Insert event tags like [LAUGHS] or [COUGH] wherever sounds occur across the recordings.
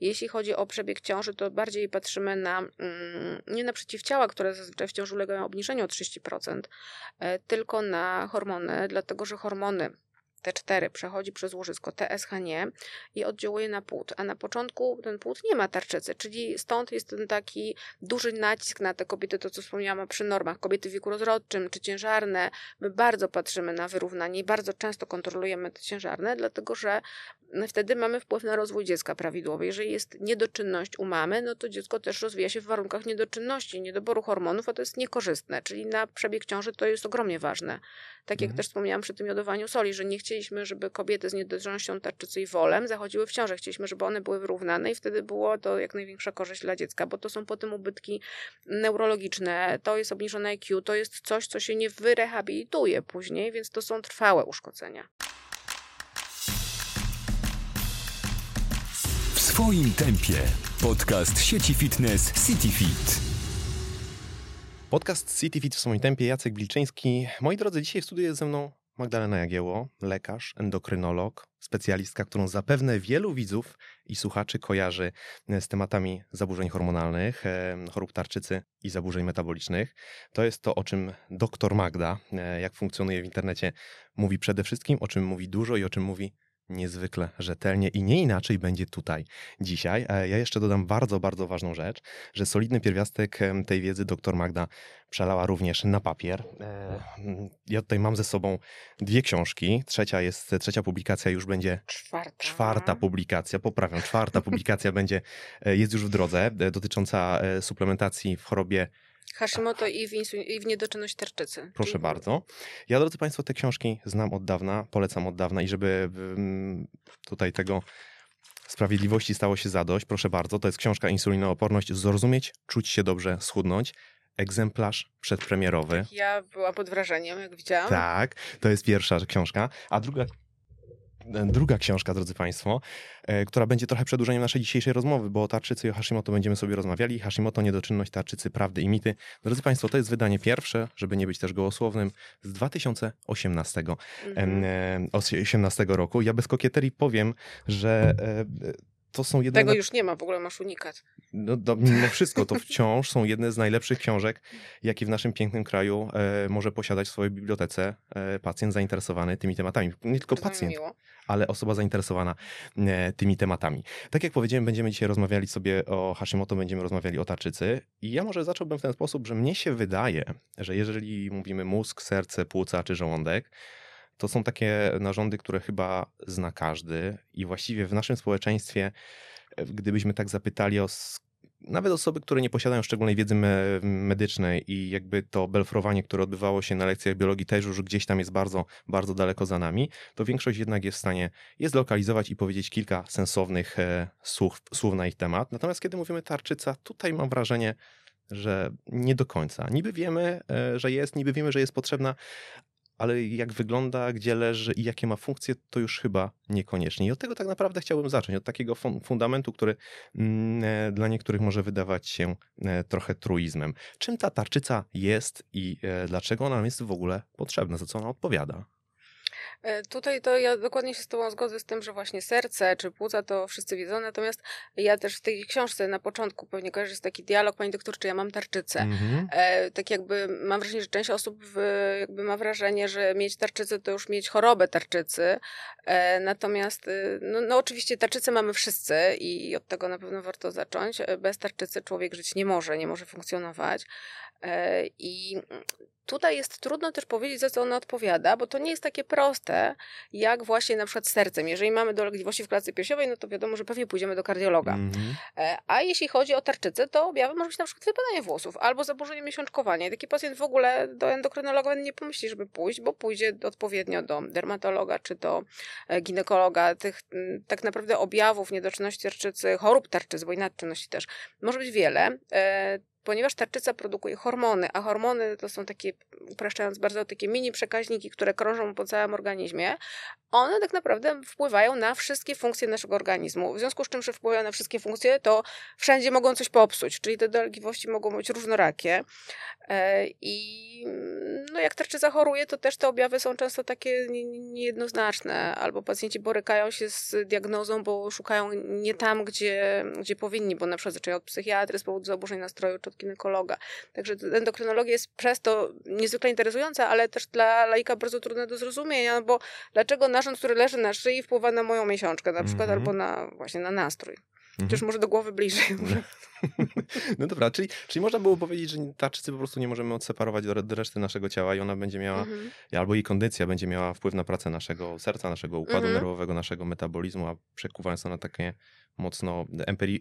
Jeśli chodzi o przebieg ciąży, to bardziej patrzymy na, mm, nie na przeciwciała, które zazwyczaj w ciąży ulegają obniżeniu o 30%, e, tylko na hormony, dlatego że hormony T4 przechodzi przez łożysko, TSH nie i oddziałuje na płód, a na początku ten płód nie ma tarczycy, czyli stąd jest ten taki duży nacisk na te kobiety, to co wspomniałam przy normach, kobiety w wieku rozrodczym czy ciężarne, my bardzo patrzymy na wyrównanie i bardzo często kontrolujemy te ciężarne, dlatego że wtedy mamy wpływ na rozwój dziecka prawidłowy. Jeżeli jest niedoczynność u mamy, no to dziecko też rozwija się w warunkach niedoczynności, niedoboru hormonów, a to jest niekorzystne, czyli na przebieg ciąży to jest ogromnie ważne. Tak jak mhm. też wspomniałam przy tym jodowaniu soli, że nie chcieliśmy, żeby kobiety z niedoczynnością tarczycy i wolem zachodziły w ciążę. Chcieliśmy, żeby one były wyrównane i wtedy było to jak największa korzyść dla dziecka, bo to są potem ubytki neurologiczne, to jest obniżone IQ, to jest coś, co się nie wyrehabilituje później, więc to są trwałe uszkodzenia. W swoim tempie. Podcast sieci fitness CityFit. Podcast CityFit w swoim tempie. Jacek Bilczyński. Moi drodzy, dzisiaj w studiu jest ze mną Magdalena Jagieło, lekarz, endokrynolog, specjalistka, którą zapewne wielu widzów i słuchaczy kojarzy z tematami zaburzeń hormonalnych, chorób tarczycy i zaburzeń metabolicznych. To jest to, o czym doktor Magda, e, jak funkcjonuje w internecie, mówi przede wszystkim, o czym mówi dużo i o czym mówi niezwykle rzetelnie i nie inaczej będzie tutaj dzisiaj. E, ja jeszcze dodam bardzo, bardzo ważną rzecz, że solidny pierwiastek tej wiedzy dr Magda przelała również na papier. E, ja tutaj mam ze sobą dwie książki. Trzecia jest, trzecia publikacja już będzie czwarta, czwarta publikacja, poprawiam, czwarta publikacja będzie, e, jest już w drodze, dotycząca suplementacji w chorobie Hashimoto i w, i w niedoczynność tarczycy. Proszę bardzo. Ja, drodzy Państwo, te książki znam od dawna, polecam od dawna i żeby tutaj tego sprawiedliwości stało się zadość, proszę bardzo, to jest książka Insulinooporność, zrozumieć, czuć się dobrze, schudnąć. Egzemplarz przedpremierowy. Ja byłam pod wrażeniem, jak widziałam. Tak, to jest pierwsza książka. A druga druga książka, drodzy Państwo, e, która będzie trochę przedłużeniem naszej dzisiejszej rozmowy, bo o tarczycy i o Hashimoto będziemy sobie rozmawiali. Hashimoto, niedoczynność tarczycy, prawdy i mity. Drodzy Państwo, to jest wydanie pierwsze, żeby nie być też gołosłownym, z 2018 mhm. 18 roku. Ja bez kokieterii powiem, że e, to są jedne... Tego już nie ma, w ogóle masz unikat. No, do, mimo [LAUGHS] wszystko, to wciąż są jedne z najlepszych książek, jakie w naszym pięknym kraju e, może posiadać w swojej bibliotece e, pacjent zainteresowany tymi tematami. Nie tylko to pacjent, ale osoba zainteresowana e, tymi tematami. Tak jak powiedziałem, będziemy dzisiaj rozmawiali sobie o Hashimoto, będziemy rozmawiali o tarczycy i ja może zacząłbym w ten sposób, że mnie się wydaje, że jeżeli mówimy mózg, serce, płuca czy żołądek, to są takie narządy, które chyba zna każdy i właściwie w naszym społeczeństwie, e, gdybyśmy tak zapytali o nawet osoby, które nie posiadają szczególnej wiedzy me medycznej i jakby to belfrowanie, które odbywało się na lekcjach biologii też już gdzieś tam jest bardzo, bardzo daleko za nami, to większość jednak jest w stanie je zlokalizować i powiedzieć kilka sensownych e, słów, słów na ich temat. Natomiast kiedy mówimy tarczyca, tutaj mam wrażenie, że nie do końca. Niby wiemy, e, że jest, niby wiemy, że jest potrzebna, ale jak wygląda, gdzie leży i jakie ma funkcje, to już chyba niekoniecznie. I od tego tak naprawdę chciałbym zacząć, od takiego fundamentu, który mm, e, dla niektórych może wydawać się e, trochę truizmem. Czym ta tarczyca jest i e, dlaczego ona jest w ogóle potrzebna, za co ona odpowiada? E, tutaj to ja dokładnie się z Tobą zgodzę z tym, że właśnie serce czy płuca to wszyscy wiedzą, natomiast ja też w tej książce na początku pewnie kojarzy taki dialog, pani doktor, czy ja mam tarczycę. Mm-hmm. E, tak jakby mam wrażenie, że część osób w, jakby ma wrażenie, że mieć tarczycę to już mieć chorobę tarczycy, e, natomiast y, no, no oczywiście tarczycę mamy wszyscy i od tego na pewno warto zacząć. E, bez tarczycy człowiek żyć nie może, nie może funkcjonować. E, I tutaj jest trudno też powiedzieć, za co ona odpowiada, bo to nie jest takie proste, jak właśnie na przykład sercem. Jeżeli mamy dolegliwości w klatce piersiowej, no to wiadomo, że pewnie pójdziemy do kardiologa. Mm -hmm. A jeśli chodzi o tarczycę, to objawem może być na przykład wypadanie włosów albo zaburzenie miesiączkowania. I taki pacjent w ogóle do endokrynologa nie pomyśli, żeby pójść, bo pójdzie odpowiednio do dermatologa czy do e, ginekologa. Tych tak naprawdę objawów niedoczynności tarczycy, chorób tarczycy, bo i nadczynności też, może być wiele. Ponieważ tarczyca produkuje hormony, a hormony to są takie, upraszczając bardzo, takie mini przekaźniki, które krążą po całym organizmie, one tak naprawdę wpływają na wszystkie funkcje naszego organizmu. W związku z czym, że wpływają na wszystkie funkcje, to wszędzie mogą coś popsuć, czyli te dolegliwości mogą być różnorakie. E, I no jak tarczyca choruje, to też te objawy są często takie niejednoznaczne, albo pacjenci borykają się z diagnozą, bo szukają nie tam, gdzie, gdzie powinni, bo na przykład zaczynają od psychiatry z powodu zaburzeń nastroju, czy od ginekologa. Także endokrynologia jest przez to niezwykle interesująca, ale też dla laika bardzo trudna do zrozumienia, no bo dlaczego narząd, który leży na szyi wpływa na moją miesiączkę na przykład, mm -hmm. albo na właśnie na nastrój. Chociaż mhm. może do głowy bliżej. [LAUGHS] No dobra, czyli, czyli można było powiedzieć, że tarczycy po prostu nie możemy odseparować do, do reszty naszego ciała i ona będzie miała, mhm. albo jej kondycja będzie miała wpływ na pracę naszego serca, naszego układu mhm. nerwowego, naszego metabolizmu, a przekuwając to na takie mocno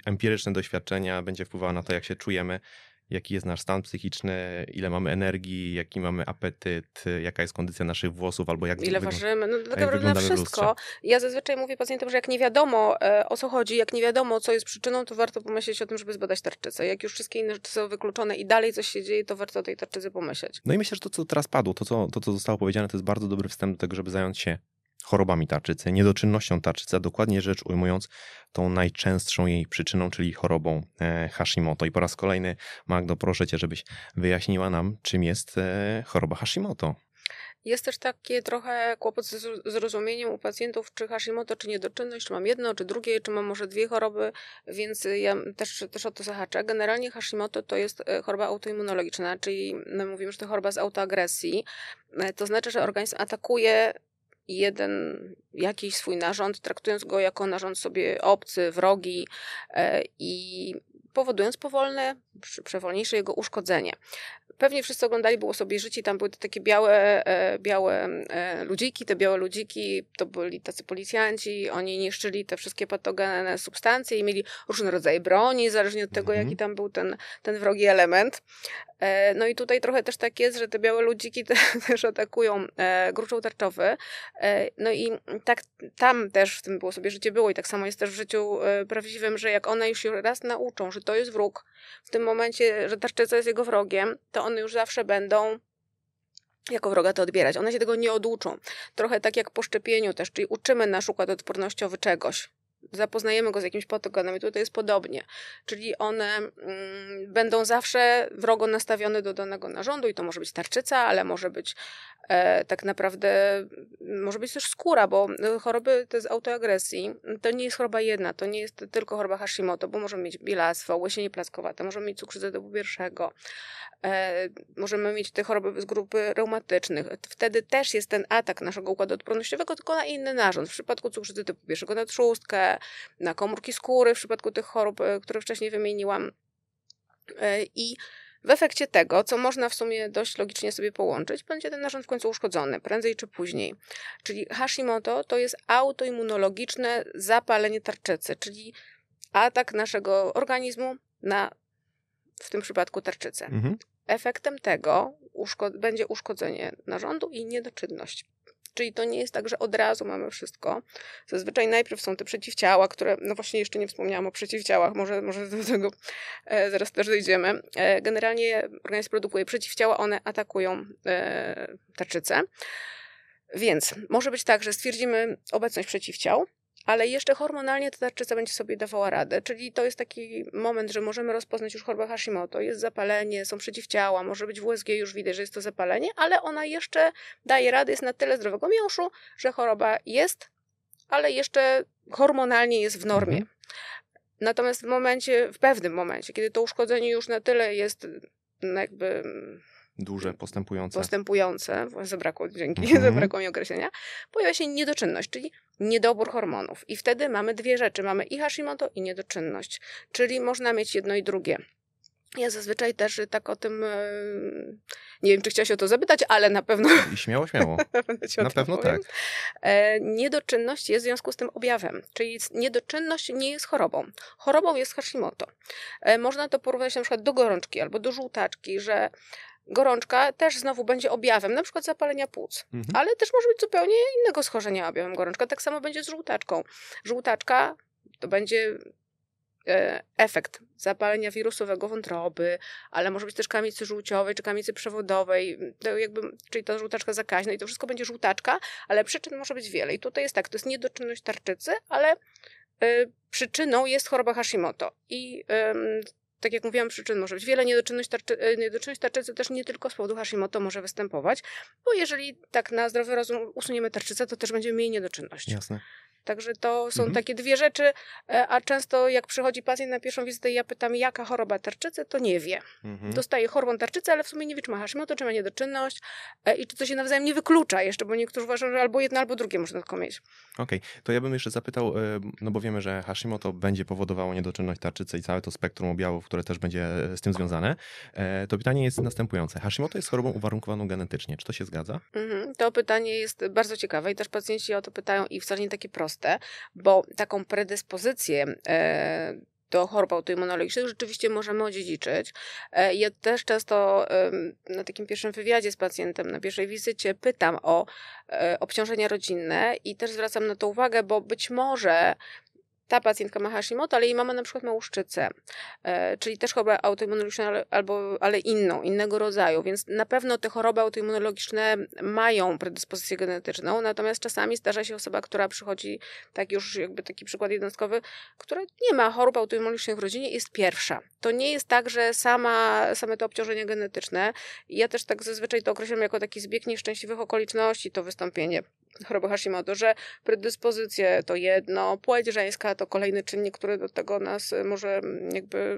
empiryczne doświadczenia, będzie wpływała na to, jak się czujemy jaki jest nasz stan psychiczny, ile mamy energii, jaki mamy apetyt, jaka jest kondycja naszych włosów, albo jak Ile ważymy, no tak naprawdę na wszystko. Ja zazwyczaj mówię pacjentom, że jak nie wiadomo e, o co chodzi, jak nie wiadomo co jest przyczyną, to warto pomyśleć o tym, żeby zbadać tarczycę. Jak już wszystkie inne rzeczy są wykluczone i dalej coś się dzieje, to warto o tej tarczycy pomyśleć. No i myślę, że to co teraz padło, to co, to, co zostało powiedziane, to jest bardzo dobry wstęp do tego, żeby zająć się chorobami tarczycy, niedoczynnością tarczycy, a dokładnie rzecz ujmując, tą najczęstszą jej przyczyną, czyli chorobą e, Hashimoto. I po raz kolejny, Magdo, proszę cię, żebyś wyjaśniła nam, czym jest e, choroba Hashimoto. Jest też takie trochę kłopot z zrozumieniem u pacjentów, czy Hashimoto, czy niedoczynność, czy mam jedno, czy drugie, czy mam może dwie choroby, więc ja też, też o to zahaczę. Generalnie Hashimoto to jest e, choroba autoimmunologiczna, czyli my mówimy, że to choroba z autoagresji. To znaczy, że organizm atakuje jeden jakiś swój narząd, traktując go jako narząd sobie obcy, wrogi e, i powodując powolne, przewolniejsze jego uszkodzenie. Pewnie wszyscy oglądali, było sobie życie, tam były takie białe, e, białe e, ludziki, te białe ludziki to byli tacy policjanci, oni niszczyli te wszystkie patogenne substancje i mieli różne rodzaje broni, zależnie od tego, -hmm. jaki tam był ten, ten wrogi element. E, no i tutaj trochę też tak jest, że te białe ludziki te, [LAUGHS] też atakują gruczoł tarczowy. No i tak tam też w tym było sobie życie było i tak samo jest też w życiu prawdziwym, że jak one już raz nauczą, że to jest wróg, w tym momencie, że tarczyca jest jego wrogiem, to one już zawsze będą jako wroga to odbierać. One się tego nie oduczą. Trochę tak jak po szczepieniu też, czyli uczymy nasz układ odpornościowy czegoś zapoznajemy go z jakimś patogenem i tutaj jest podobnie. Czyli one mm, będą zawsze wrogo nastawione do danego narządu i to może być tarczyca, ale może być e, tak naprawdę, może być też skóra, bo e, choroby te z autoagresji to nie jest choroba jedna, to nie jest tylko choroba Hashimoto, bo możemy mieć bielactwo, łesienie plackowate, możemy mieć cukrzycę typu pierwszego, e, możemy mieć te choroby z grupy reumatycznych. Wtedy też jest ten atak naszego układu odpornościowego, tylko na inny narząd. W przypadku cukrzycy typu pierwszego na trzustkę, na komórki skóry w przypadku tych chorób, e, które wcześniej wymieniłam. E, I w efekcie tego, co można w sumie dość logicznie sobie połączyć, będzie ten narząd w końcu uszkodzony, prędzej czy później. Czyli Hashimoto to jest autoimmunologiczne zapalenie tarczycy, czyli atak naszego organizmu na w tym przypadku tarczycę. Mhm. Efektem tego uszko będzie uszkodzenie narządu i niedoczynność. Czyli to nie jest tak, że od razu mamy wszystko. Zazwyczaj najpierw są te przeciwciała, które, no właśnie jeszcze nie wspomniałam o przeciwciałach, może, może do tego e, zaraz też dojdziemy. E, generalnie organizm produkuje przeciwciała, one atakują e, tarczycę. Więc może być tak, że stwierdzimy obecność przeciwciał, ale jeszcze hormonalnie ta tarczyca będzie sobie dawała radę. Czyli to jest taki moment, że możemy rozpoznać już chorobę Hashimoto. Jest zapalenie, są przeciwciała, może być w USG już widać, że jest to zapalenie, ale ona jeszcze daje radę, jest na tyle zdrowego miąższu, że choroba jest, ale jeszcze hormonalnie jest w normie. Mhm. Natomiast w momencie, w pewnym momencie, kiedy to uszkodzenie już na tyle jest no jakby duże, postępujące. Postępujące, zabrakło, dzięki, mm -hmm. [LAUGHS] zabrakło mi określenia, pojawia się niedoczynność, czyli niedobór hormonów. I wtedy mamy dwie rzeczy, mamy i Hashimoto i niedoczynność, czyli można mieć jedno i drugie. Ja zazwyczaj też tak o tym, nie wiem, czy chciałaś o to zapytać, ale na pewno... I śmiało, śmiało. [LAUGHS] na pewno tak. E, niedoczynność jest w związku z tym objawem, czyli niedoczynność nie jest chorobą. Chorobą jest Hashimoto. E, można to porównać na przykład do gorączki albo do żółtaczki, że gorączka też znowu będzie objawem, na przykład zapalenia płuc, mhm. ale też może być zupełnie innego schorzenia objawem gorączka. Tak samo będzie z żółtaczką. Żółtaczka to będzie e, efekt zapalenia wirusowego wątroby, ale może być też kamicy żółciowej czy kamicy przewodowej, to jakby, czyli ta żółtaczka zakaźna i to wszystko będzie żółtaczka, ale przyczyn może być wiele. I tutaj jest tak, to jest niedoczynność tarczycy, ale y, przyczyną jest choroba Hashimoto. I y, tak jak mówiłam, przyczyn może być wiele. Niedoczynność, tarczy, e, niedoczynność tarczycy też nie tylko z powodu Hashimoto może występować, bo jeżeli tak na zdrowy rozum usuniemy tarczycę, to też będziemy mieli niedoczynność. Jasne. Także to są mhm. takie dwie rzeczy, e, a często jak przychodzi pacjent na pierwszą wizytę i ja pytam, jaka choroba tarczycy, to nie wie. Mhm. Dostaje hormon tarczycy, ale w sumie nie wie, czy ma Hashimoto, czy ma niedoczynność e, i czy to się nawzajem nie wyklucza jeszcze, bo niektórzy uważają, że albo jedno, albo drugie można tylko mieć. Okej, okay. to ja bym jeszcze zapytał, e, no bo wiemy, że Hashimoto będzie powodowało niedoczynność tarczycy i całe to spektrum objawów, które też będzie z tym związane. To pytanie jest następujące. Hashimoto jest chorobą uwarunkowaną genetycznie. Czy to się zgadza? Mhm. To pytanie jest bardzo ciekawe i też pacjenci o to pytają i wcale nie takie proste, bo taką predyspozycję e, do chorób autoimmunologicznych rzeczywiście możemy odziedziczyć. E, ja też często na takim pierwszym wywiadzie z pacjentem, na pierwszej wizycie pytam o e, obciążenia rodzinne i też zwracam na to uwagę, bo być może ta pacjentka ma Hashimoto, ale jej mama na przykład ma łuszczycę, e, czyli też chorobę autoimmunologiczną, albo, ale inną, innego rodzaju, więc na pewno te choroby autoimmunologiczne mają predyspozycję genetyczną, natomiast czasami zdarza się osoba, która przychodzi, tak już jakby taki przykład jednostkowy, która nie ma chorób autoimmunologicznych w rodzinie, jest pierwsza. To nie jest tak, że sama, same to obciążenie genetyczne, ja też tak zazwyczaj to określam jako taki zbieg nieszczęśliwych okoliczności, to wystąpienie choroby Hashimoto, że predyspozycje to jedno, płeć żeńska to kolejny czynnik, który do tego nas może mm, jakby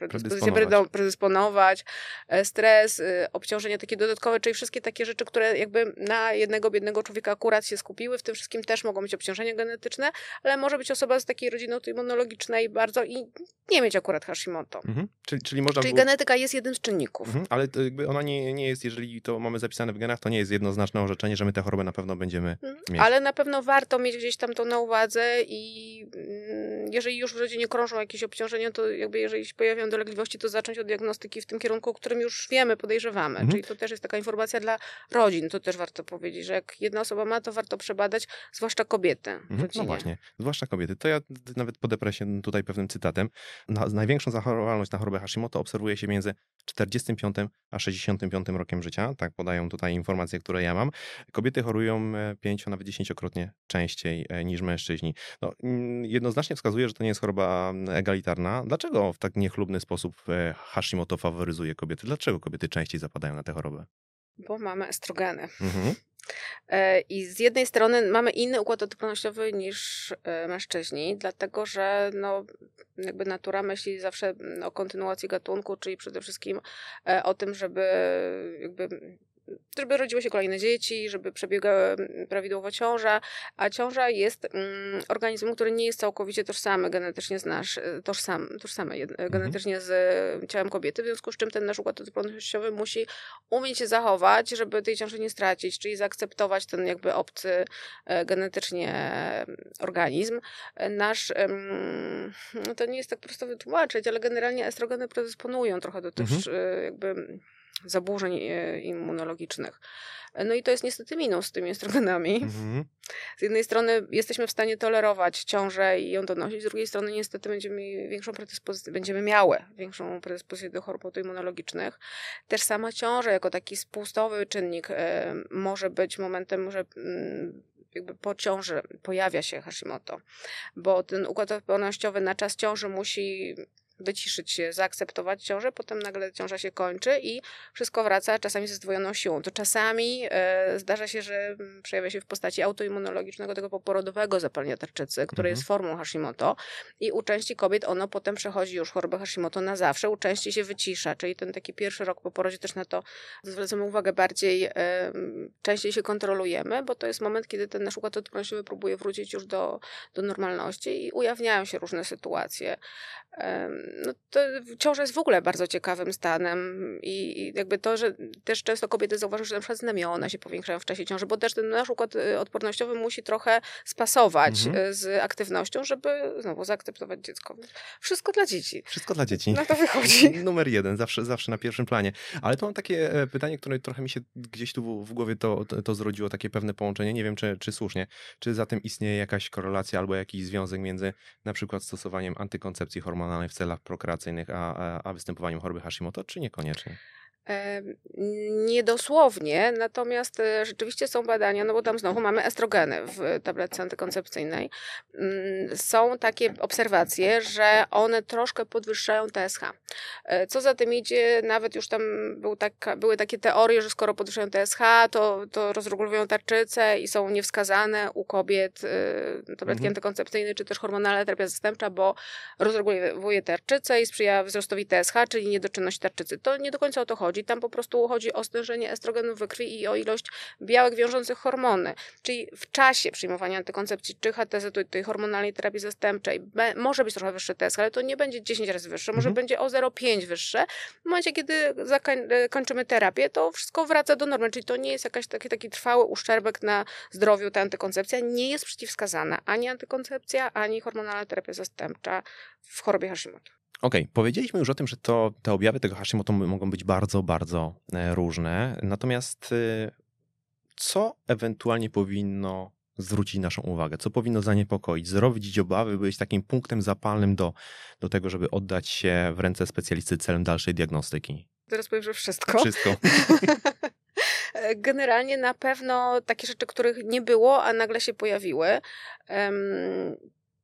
mm, predysponować. predysponować, e, stres, y, obciążenia takie dodatkowe, czyli wszystkie takie rzeczy, które jakby na jednego biednego człowieka akurat się skupiły. W tym wszystkim też mogą być obciążenia genetyczne, ale może być osoba z takiej rodziny autoimmunologicznej bardzo i nie mieć akurat Hashimoto. Mhm. Czyli, czyli, można czyli było... genetyka jest jednym z czynników. Mhm. Ale jakby ona nie, nie jest, jeżeli to mamy zapisane w genach, to nie jest jednoznaczne orzeczenie, że my tę chorobę na pewno będziemy mhm. mieć. Ale na pewno warto mieć gdzieś tam to na uwadze i mm, jeżeli już w rodzinie krążą jakieś obciążenia, to jakby jeżeli się pojawią dolegliwości, to zacząć od diagnostyki w tym kierunku, o którym już wiemy, podejrzewamy. Mhm. Czyli to też jest taka informacja dla rodzin, to też warto powiedzieć, że jak jedna osoba ma, to warto przebadać, zwłaszcza kobiety. Mhm. No właśnie, zwłaszcza kobiety. To ja nawet podeprę się tutaj pewnym cytatem. Na, największą zachorowalność na chorobę Hashimoto obserwuje się między 45 a 65 rokiem życia. Tak podają tutaj informacje, które ja mam. Kobiety chorują 5, a nawet 10-krotnie częściej e, niż mężczyźni. No, mm, jednoznacznie wskazuje, że to nie jest choroba egalitarna. Dlaczego w tak niechlubny sposób e, Hashimoto faworyzuje kobiety? Dlaczego kobiety częściej zapadają na tę chorobę? Bo mamy estrogeny. Mhm. E, I z jednej strony mamy inny układ odpornościowy niż e, mężczyźni, dlatego że no, jakby natura myśli zawsze o kontynuacji gatunku, czyli przede wszystkim o tym, żeby jakby żeby rodziły się kolejne dzieci, żeby przebiegała mm, prawidłowo ciąża, a ciąża jest mm, organizmem, który nie jest całkowicie tożsamy genetycznie z nasz, e, tożsam, tożsamy mhm. genetycznie z ciałem kobiety, w związku z czym ten nasz układ odpornościowy musi umieć się zachować, żeby tej ciąży nie stracić, czyli zaakceptować ten jakby obcy e, genetycznie mm, organizm. Nasz, no to nie jest tak prosto wytłumaczyć, ale generalnie estrogeny predysponują trochę do tych mhm. E, jakby zaburzeń e, immunologicznych. No i to jest niestety minus z tymi estrogenami. Mhm. Z jednej strony jesteśmy w stanie tolerować ciążę i ją donosić, z drugiej strony niestety będziemy większą predyspozycję, będziemy miały większą predyspozycję do chorób autoimmunologicznych. Też sama ciąża jako taki spustowy czynnik e, może być momentem, że mm, jakby po ciąży pojawia się Hashimoto, bo ten układ odpornościowy na czas ciąży musi wyciszyć się, zaakceptować ciążę, potem nagle ciąża się kończy i wszystko wraca czasami ze zdwojoną siłą. To czasami e, zdarza się, że przejawia się w postaci autoimmunologicznego, tego poporodowego zapalenia tarczycy, które mhm. jest formą Hashimoto i u części kobiet ono potem przechodzi już chorobę Hashimoto na zawsze, u części się wycisza, czyli ten taki pierwszy rok po porodzie też na to zwracamy uwagę bardziej, e, częściej się kontrolujemy, bo to jest moment, kiedy ten nasz układ odpornościowy próbuje wrócić już do, do normalności i ujawniają się różne sytuacje. No to ciąża jest w ogóle bardzo ciekawym stanem i jakby to, że też często kobiety zauważają, że na przykład znamiona się powiększają w czasie ciąży, bo też ten nasz układ y, odpornościowy musi trochę spasować mhm. z aktywnością, żeby znowu zaakceptować dziecko. Wszystko dla dzieci. Wszystko dla dzieci. Na to wychodzi. [LAUGHS] Numer jeden, zawsze, zawsze na pierwszym planie. Ale to mam takie e, pytanie, które trochę mi się gdzieś tu w, głowie to, to, to, zrodziło, takie pewne połączenie. Nie wiem, czy, czy słusznie. Czy za tym istnieje jakaś korelacja albo jakiś związek między na przykład stosowaniem antykoncepcji hormonalnej w celach prokreacyjnych, a, a, występowaniem choroby Hashimoto, czy niekoniecznie? Niedosłownie, natomiast e, rzeczywiście są badania, no bo tam znowu mamy estrogeny w tabletce antykoncepcyjnej. Mm, są takie obserwacje, że one troszkę podwyższają TSH. E, co za tym idzie, nawet już tam był taka, były takie teorie, że skoro podwyższają TSH, to, to rozregulują tarczycę i są niewskazane u kobiet e, tabletki mhm. antykoncepcyjne, czy też hormonalna terapia zastępcza, bo rozreguluje tarczycę i sprzyja wzrostowi TSH, czyli niedoczynność tarczycy. To nie do końca o to chodzi chodzi. Tam po prostu chodzi o stężenie estrogenów we krwi i o ilość białek wiążących hormony. Czyli w czasie przyjmowania antykoncepcji, czy HTZ, tej hormonalnej terapii zastępczej, może być trochę wyższy test, ale to nie będzie 10 razy wyższe, może mhm. będzie o 0,5 wyższe. W momencie, kiedy zakończymy terapię, to wszystko wraca do normy, czyli to nie jest jakiś taki, taki trwały uszczerbek na zdrowiu. Ta antykoncepcja nie jest przeciwwskazana ani antykoncepcja, ani hormonalna terapia zastępcza w chorobie Hashimoto. Okej, okay. powiedzieliśmy już o tym, że to, te objawy tego Hashimoto mogą być bardzo, bardzo e, różne. Natomiast e, co ewentualnie powinno zwrócić naszą uwagę, co powinno zaniepokoić, zrobić obawy, być takim punktem zapalnym do, do tego, żeby oddać się w ręce specjalisty celem dalszej diagnostyki? Teraz powiem, że wszystko. Wszystko. [LAUGHS] Generalnie na pewno takie rzeczy, których nie było, a nagle się pojawiły.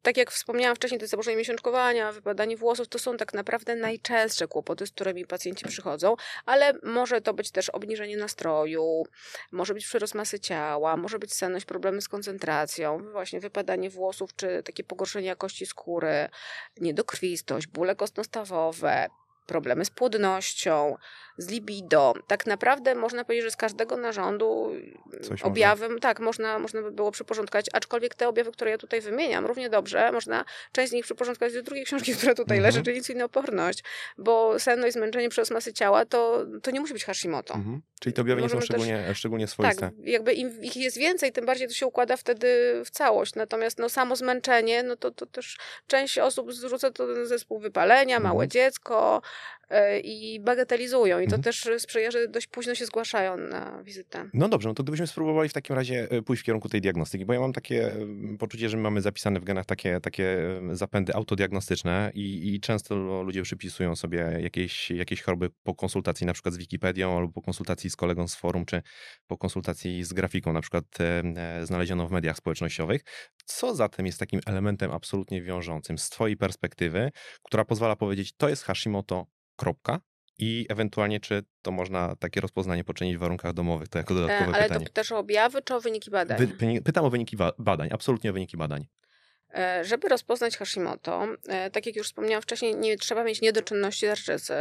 Tak jak wspomniałam wcześniej, to zaburzenie miesiączkowania, wypadanie włosów, to są tak naprawdę najczęstsze kłopoty, z którymi pacjenci przychodzą, ale może to być też obniżenie nastroju, może być przyrost masy ciała, może być senność, problemy z koncentracją, właśnie wypadanie włosów, czy takie pogorszenie jakości skóry, niedokrwistość, bóle kostnostawowe, problemy z płodnością, z libido. Tak naprawdę można powiedzieć, że z każdego narządu Coś objawem, może. tak, można, można by było przyporządkować, aczkolwiek te objawy, które ja tutaj wymieniam, równie dobrze można część z nich przyporządkować do drugiej książki, która tutaj mhm. leży, czyli insulinooporność, bo senność, zmęczenie przez masy ciała to, to nie musi być Hashimoto. Mhm. Czyli te objawy nie są szczególnie, też, szczególnie swoiste. Tak, jakby im ich jest więcej, tym bardziej to się układa wtedy w całość. Natomiast no, samo zmęczenie, no to, to też część osób zrzuca to na zespół wypalenia, małe mhm. dziecko, E, i bagatelizują. I to mhm. też sprzyja, że dość późno się zgłaszają na wizytę. No dobrze, no to gdybyśmy spróbowali w takim razie e, pójść w kierunku tej diagnostyki, bo ja mam takie poczucie, że my mamy zapisane w genach takie, takie zapędy autodiagnostyczne i, i często ludzie przypisują sobie jakieś, jakieś choroby po konsultacji na przykład z Wikipedią albo po konsultacji z kolegą z forum, czy po konsultacji z grafiką na przykład znalezioną w mediach społecznościowych. Co zatem jest takim elementem absolutnie wiążącym z twojej perspektywy, która pozwala powiedzieć, to jest Hashimoto, kropka. I ewentualnie, czy to można takie rozpoznanie poczynić w warunkach domowych, to jako dodatkowe e, ale pytanie. Ale to pytasz o objawy, czy o wyniki badań? Wy, pytam o wyniki badań, absolutnie o wyniki badań. E, żeby rozpoznać Hashimoto, e, tak jak już wspomniałam wcześniej, nie trzeba mieć niedoczynności tarczycy,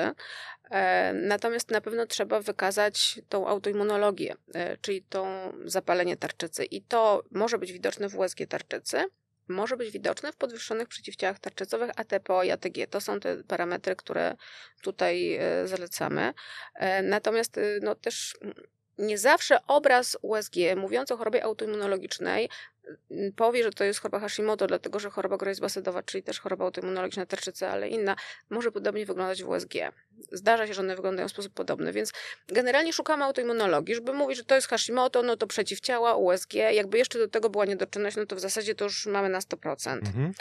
natomiast na pewno trzeba wykazać tą autoimmunologię, czyli tą zapalenie tarczycy. I to może być widoczne w USG tarczycy, może być widoczne w podwyższonych przeciwciałach tarczycowych ATPO i ATG. To są te parametry, które tutaj e, zalecamy. E, natomiast e, no, też nie zawsze obraz USG mówiący o chorobie autoimmunologicznej powie, że to jest choroba Hashimoto, dlatego że choroba grojsbasedowa, czyli też choroba autoimmunologiczna tarczycy, ale inna, może podobnie wyglądać w USG. Zdarza się, że one wyglądają w sposób podobny, więc generalnie szukamy autoimmunologii, żeby mówić, że to jest Hashimoto, no to przeciwciała, USG, jakby jeszcze do tego była niedoczynność, no to w zasadzie to już mamy na 100%. Mhm.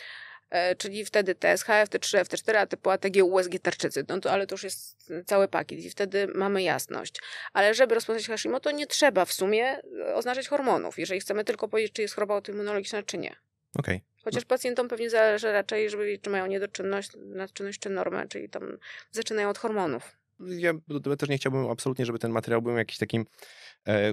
E, czyli wtedy TSH, FT3, FT4, a typu ATG, USG tarczycy, no to, ale to już jest cały pakiet i wtedy mamy jasność. Ale żeby rozpoznać Hashimoto, nie trzeba w sumie e, oznaczać hormonów, jeżeli chcemy tylko powiedzieć, czy jest choroba autoimmunologiczna, czy nie. Okay. Chociaż pacjentom pewnie zależy raczej, żeby, czy mają niedoczynność, nadczynność czy normę, czyli tam zaczynają od hormonów ja też nie chciałbym absolutnie, żeby ten materiał był jakimś takim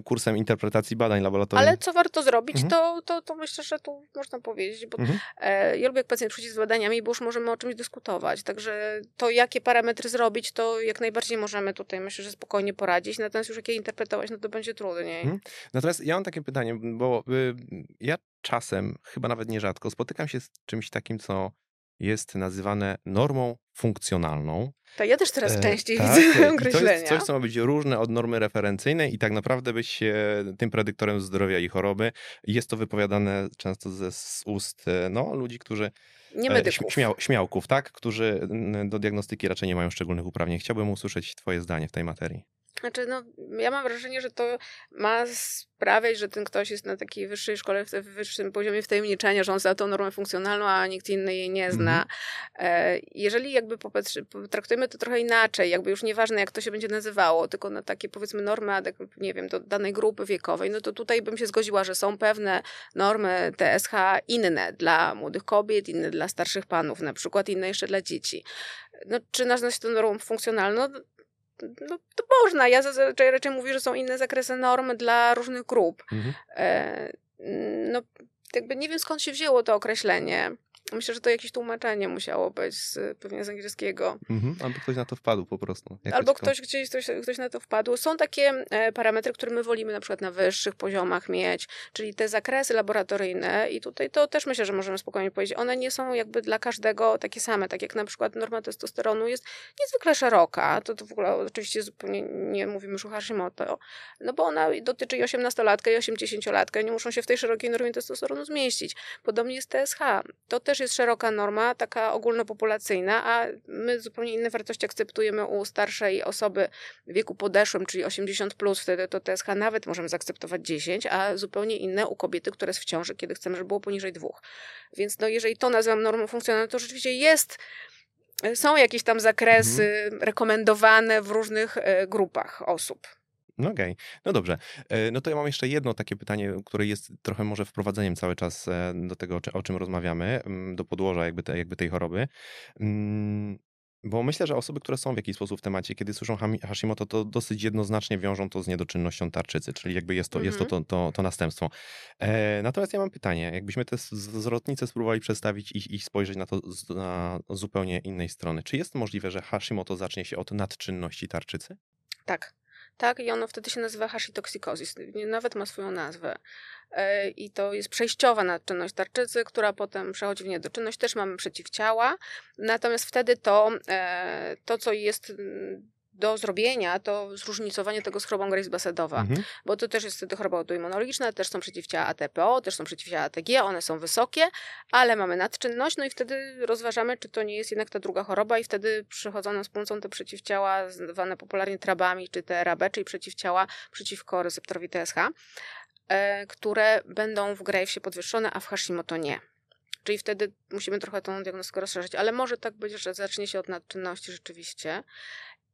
kursem interpretacji badań laboratoryjnych. Ale co warto zrobić, mhm. to, to, to myślę, że tu można powiedzieć, bo mhm. e, ja lubię jak pacjent przyjdzie z badaniami, bo już możemy o czymś dyskutować, także to jakie parametry zrobić, to jak najbardziej możemy tutaj myślę, że spokojnie poradzić, natomiast już jak je interpretować, no to będzie trudniej. Mhm. Natomiast ja mam takie pytanie, bo y, ja czasem, chyba nawet nierzadko, spotykam się z czymś takim, co jest nazywane normą funkcjonalną. To ja też teraz e, częściej e, [LAUGHS] widzę tak, określenia. To jest coś, co ma być różne od normy referencyjnej i tak naprawdę być się tym predyktorem zdrowia i choroby. Jest to wypowiadane często ze z ust e, no, ludzi, którzy nie medyków. Śmiał, śmiałków, tak? Którzy do diagnostyki raczej nie mają szczególnych uprawnień. Chciałbym usłyszeć Twoje zdanie w tej materii. Znaczy, no, ja mam wrażenie, że to ma sprawiać, że ten ktoś jest na takiej wyższej szkole, w wyższym poziomie wtajemniczenia, że on zna tą normę funkcjonalną, a nikt inny jej nie zna. Mm-hmm. Jeżeli jakby popatrzy, potraktujemy to trochę inaczej, jakby już nieważne jak to się będzie nazywało, tylko na takie powiedzmy normy, nie wiem, do danej grupy wiekowej, no to tutaj bym się zgodziła, że są pewne normy TSH inne dla młodych kobiet, inne dla starszych panów, na przykład inne jeszcze dla dzieci. No, czy nazwać to normą funkcjonalną? No, to można. Ja zazwyczaj raczej mówię, że są inne zakresy norm dla różnych grup. Mhm. E, no, jakby nie wiem skąd się wzięło to określenie. Myślę, że to jakieś tłumaczenie musiało być z, pewnie z angielskiego. Mhm, albo ktoś na to wpadł po prostu. Albo ktoś gdzieś ktoś, ktoś na to wpadł. Są takie e, parametry, które my wolimy na przykład na wyższych poziomach mieć, czyli te zakresy laboratoryjne i tutaj to też myślę, że możemy spokojnie powiedzieć, one nie są jakby dla każdego takie same, tak jak na przykład norma testosteronu jest niezwykle szeroka, to, to w ogóle oczywiście zupełnie nie mówimy już o Hashimoto, no bo ona dotyczy i 18-latka i 80-latka i nie muszą się w tej szerokiej normie testosteronu zmieścić. Podobnie jest TSH. To też jest szeroka norma, taka ogólnopopulacyjna, a my zupełnie inne wartości akceptujemy u starszej osoby w wieku podeszłym, czyli 80+, plus, wtedy to TSH nawet możemy zaakceptować 10, a zupełnie inne u kobiety, która jest w ciąży, kiedy chcemy, żeby było poniżej dwóch. Więc no, jeżeli to nazywam normą funkcjonalną, to rzeczywiście jest są jakieś tam zakresy mhm. rekomendowane w różnych e, grupach osób. No okej, okay. no dobrze. E, no to ja mam jeszcze jedno takie pytanie, które jest trochę może wprowadzeniem cały czas e, do tego, o czym rozmawiamy, mm, do podłoża jakby, te, jakby tej choroby. Mm, bo myślę, że osoby, które są w jakiś sposób w temacie, kiedy słyszą Hashimoto, to dosyć jednoznacznie wiążą to z niedoczynnością tarczycy, czyli jakby jest to, jest to, mhm. to, to, to następstwo. E, natomiast ja mam pytanie, jakbyśmy te zwrotnice spróbowali przedstawić i, i spojrzeć na to z na zupełnie innej strony. Czy jest możliwe, że Hashimoto zacznie się od nadczynności tarczycy? Tak tak? I ono wtedy się nazywa hashitoksikosis, nawet ma swoją nazwę. E, I to jest przejściowa nadczynność tarczycy, która potem przechodzi w niedoczynność. Też mamy przeciwciała, natomiast wtedy to, e, to co jest do zrobienia, to zróżnicowanie tego z chorobą Grace-Basedowa, mhm. bo to też jest wtedy choroba autoimmunologiczna, też są przeciwciała ATPO, też są przeciwciała ATG, one są wysokie, ale mamy nadczynność, no i wtedy rozważamy, czy to nie jest jednak ta druga choroba i wtedy przychodzą nam z pomocą te przeciwciała zwane popularnie trabami, czy te RAB, czyli przeciwciała przeciwko receptorowi TSH, e, które będą w Gravesie podwyższone, a w Hashimoto nie. Czyli wtedy musimy trochę tą diagnostykę rozszerzyć, ale może tak być, że zacznie się od nadczynności rzeczywiście.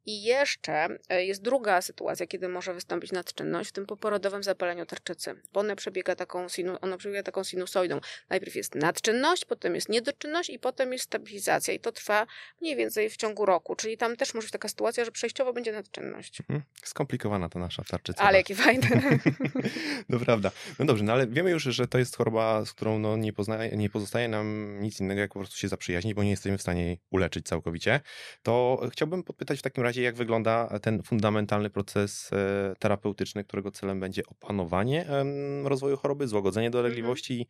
I jeszcze e, jest druga sytuacja, kiedy może wystąpić nadczynność w tym poporodowym zapaleniu tarczycy, bo ona przebiega taką, sinu, ona przebiega taką sinusoidą. Najpierw jest nadczynność, potem jest niedoczynność i potem jest stabilizacja i to trwa mniej więcej w ciągu roku, czyli tam też może być taka sytuacja, że przejściowo będzie nadczynność. Mhm. Skomplikowana ta nasza tarczyca. Ale jakie fajne. [LAUGHS] no prawda. No dobrze, no ale wiemy już, że to jest choroba, z którą no nie, poznaje, nie pozostaje nam nic innego, jak po prostu się zaprzyjaźnić, bo nie jesteśmy w stanie jej uleczyć całkowicie. To chciałbym podpytać w takim razie, razie, jak wygląda ten fundamentalny proces e, terapeutyczny, którego celem będzie opanowanie rozwoju choroby, złagodzenie mhm. dolegliwości,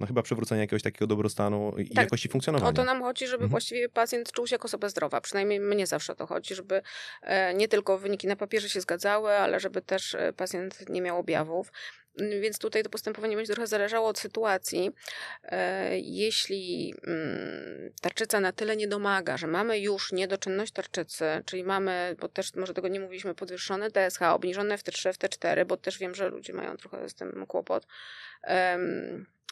no chyba przywrócenie jakiegoś takiego dobrostanu i tak, jakości funkcjonowania. O to nam chodzi, żeby mhm. właściwie pacjent czuł się jako osoba zdrowa. Przynajmniej mnie zawsze o to chodzi, żeby e, nie tylko wyniki na papierze się zgadzały, ale żeby też e, pacjent nie miał objawów. Więc tutaj to postępowanie będzie trochę zależało od sytuacji. E, jeśli mm, tarczyca na tyle nie domaga, że mamy już niedoczynność tarczycy, czyli mamy, bo też może tego nie mówiliśmy, podwyższone TSH, obniżone FT3, FT4, bo też wiem, że ludzie mają trochę z tym kłopot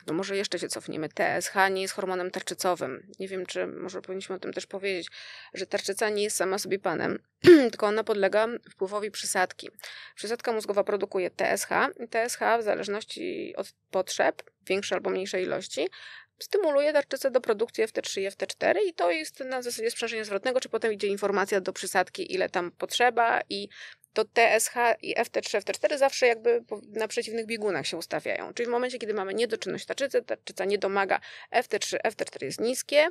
no może jeszcze się cofniemy. TSH nie jest hormonem tarczycowym. Nie wiem, czy może powinniśmy o tym też powiedzieć, że tarczyca nie jest sama sobie panem, [CLEARS THROAT] tylko ona podlega wpływowi przysadki. Przysadka mózgowa produkuje TSH i TSH w zależności od potrzeb, większej albo mniejszej ilości, stymuluje tarczycę do produkcji FT3 i FT4 i to jest na zasadzie sprzężenia zwrotnego, czy potem idzie informacja do przysadki, ile tam potrzeba i to TSH i FT3, FT4 zawsze jakby na przeciwnych biegunach się ustawiają. Czyli w momencie, kiedy mamy niedoczynność tarczycy, tarczyca nie domaga, FT3, FT4 jest niskie,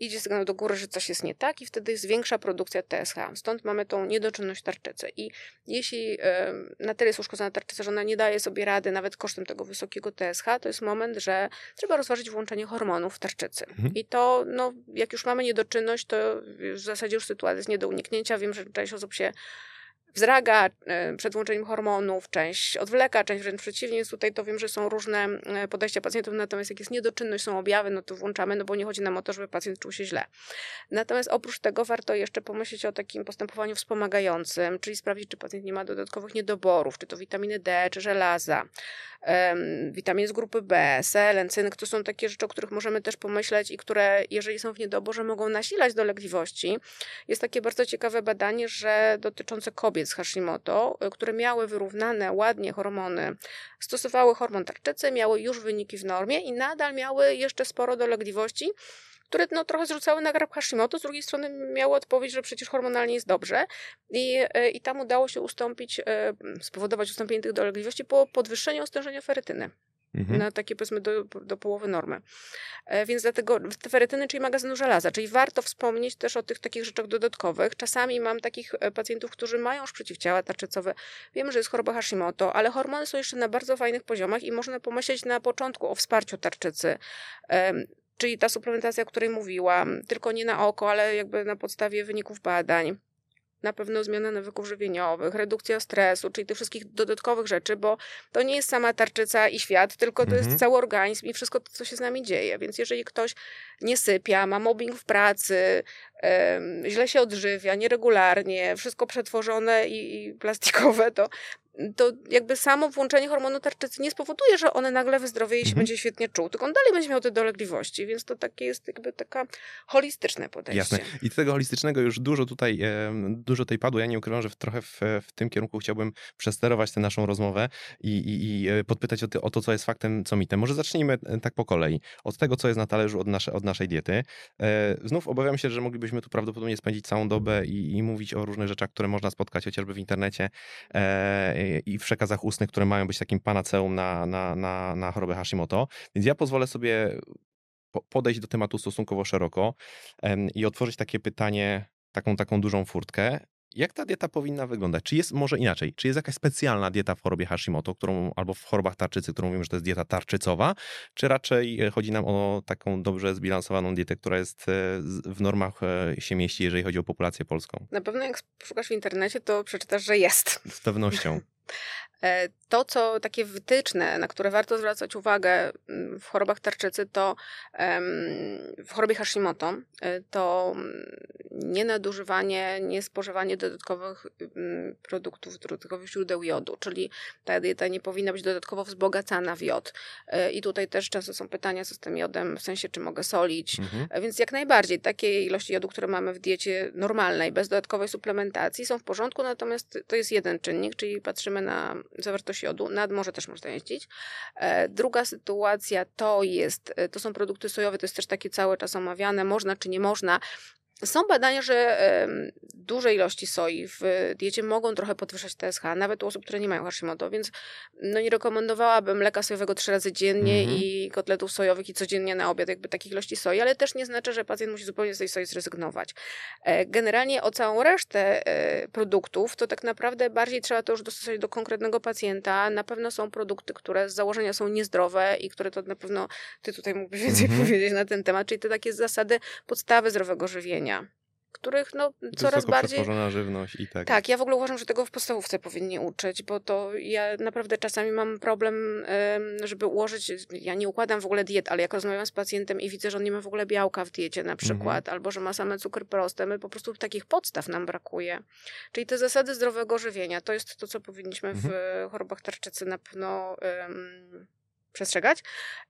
idzie sygnał do góry, że coś jest nie tak i wtedy jest większa produkcja TSH. Stąd mamy tą niedoczynność tarczycy. I jeśli na tyle jest uszkodzona tarczyca, że ona nie daje sobie rady nawet kosztem tego wysokiego TSH, to jest moment, że trzeba rozważyć włączenie włączenie hormonów w tarczycy. Mhm. I to, no, jak już mamy niedoczynność, to w zasadzie już sytuacja jest nie do uniknięcia. Wiem, że część osób się wzraga e, przed włączeniem hormonów, część odwleka, część wręcz przeciwnie, więc tutaj to wiem, że są różne e, podejścia pacjentów, natomiast jak jest niedoczynność, są objawy, no to włączamy, no bo nie chodzi nam o to, żeby pacjent czuł się źle. Natomiast oprócz tego warto jeszcze pomyśleć o takim postępowaniu wspomagającym, czyli sprawdzić, czy pacjent nie ma dodatkowych niedoborów, czy to witaminy D, czy żelaza, um, witaminy z grupy B, selen, cynk, to są takie rzeczy, o których możemy też pomyśleć i które, jeżeli są w niedoborze, mogą nasilać dolegliwości. Jest takie bardzo ciekawe badanie, że dotyczące kobiet z Hashimoto, y, które miały wyrównane ładnie hormony, stosowały hormon tarczycy, miały już wyniki w normie i nadal miały jeszcze sporo dolegliwości, które no, trochę zrzucały na grab Hashimoto, z drugiej strony miały odpowiedź, że przecież hormonalnie jest dobrze i, y, i tam udało się ustąpić, y, spowodować ustąpienie tych dolegliwości po podwyższeniu ostężenia ferytyny mhm. na takie powiedzmy do, do połowy normy. E, więc dlatego ferytyny, czyli magazynu żelaza, czyli warto wspomnieć też o tych takich rzeczach dodatkowych. Czasami mam takich e, pacjentów, którzy mają już przeciwciała tarczycowe. Wiemy, że jest choroba Hashimoto, ale hormony są jeszcze na bardzo fajnych poziomach i można pomyśleć na początku o wsparciu tarczycy. Czyli ta suplementacja, o której mówiłam, tylko nie na oko, ale jakby na podstawie wyników badań na pewno zmiana nawyków żywieniowych, redukcja stresu, czyli tych wszystkich dodatkowych rzeczy, bo to nie jest sama tarczyca i świat, tylko to mhm. jest cały organizm i wszystko co się z nami dzieje. Więc jeżeli ktoś nie sypia, ma mobbing w pracy, źle się odżywia, nieregularnie, wszystko przetworzone i, i plastikowe, to to jakby samo włączenie hormonu tarczycy nie spowoduje, że one nagle wyzdrowieje i się mhm. będzie świetnie czuł, tylko on dalej będzie miał te dolegliwości, więc to takie jest jakby taka holistyczne podejście. Jasne. I tego holistycznego już dużo tutaj, dużo tej padło. Ja nie ukrywam, że trochę w, w tym kierunku chciałbym przesterować tę naszą rozmowę i, i, i e, podpytać o, ty, o, to, co jest faktem, co mitem. Może zacznijmy e, tak po kolei. Od tego, co jest na talerzu od, nasze, od naszej diety. E, znów obawiam się, że moglibyśmy tu prawdopodobnie spędzić całą dobę i, i mówić o różnych rzeczach, które można spotkać chociażby w internecie i w przekazach ustnych, które mają być takim panaceum na, na, na, na chorobę Hashimoto. Więc ja pozwolę sobie podejść do tematu stosunkowo szeroko i otworzyć takie pytanie, taką, taką dużą furtkę. Jak ta dieta powinna wyglądać? Czy jest może inaczej? Czy jest jakaś specjalna dieta w chorobie Hashimoto, którą, albo w chorobach tarczycy, którą mówimy, że to jest dieta tarczycowa? Czy raczej e, chodzi nam o taką dobrze zbilansowaną dietę, która jest e, w normach e, się mieści, jeżeli chodzi o populację polską? Na pewno jak szukasz w internecie, to przeczytasz, że jest. Z pewnością. [LAUGHS] E, to, co takie wytyczne, na które warto zwracać uwagę mm, w chorobach tarczycy, to w chorobie Hashimoto, e, to mm, nienadużywanie, niespożywanie dodatkowych mm, produktów, dodatkowych źródeł jodu, czyli ta dieta nie powinna być dodatkowo wzbogacana w jod. E, I tutaj też często są pytania, co z tym jodem, w sensie, czy mogę solić. Mhm. Więc jak najbardziej, takie ilości jodu, które mamy w diecie normalnej, bez dodatkowej suplementacji, są w porządku, natomiast to jest jeden czynnik, czyli patrzymy na zawartość jodu. Nad morze też można jeździć. E, druga sytuacja to jest, e, to są produkty sojowe, to jest też takie cały czas omawiane, można czy nie można. Są badania, że duże ilości soi w diecie mogą trochę podwyższać TSH, nawet u osób, które nie mają Hashimoto, więc no nie rekomendowałabym mleka sojowego trzy razy dziennie mm -hmm. i kotletów sojowych i codziennie na obiad, jakby takich ilości soi, ale też nie znaczy, że pacjent musi zupełnie z tej soi zrezygnować. E, generalnie o całą resztę e, produktów, to tak naprawdę bardziej trzeba to już dostosować do konkretnego pacjenta. Na pewno są produkty, które z założenia są niezdrowe i które to na pewno ty tutaj mógłbyś więcej mm -hmm. [LAUGHS] powiedzieć na ten temat, czyli te takie zasady podstawy zdrowego żywienia których no, coraz bardziej. żywność i tak. Tak, ja w ogóle uważam, że tego w podstawówce powinni uczyć, bo to ja naprawdę czasami mam problem, żeby ułożyć. Ja nie układam w ogóle diet, ale jak rozmawiam z pacjentem i widzę, że on nie ma w ogóle białka w diecie na przykład, mhm. albo że ma same cukier proste, my po prostu takich podstaw nam brakuje. Czyli te zasady zdrowego żywienia to jest to, co powinniśmy w mhm. chorobach tarczycy na pewno. Um, przestrzegać,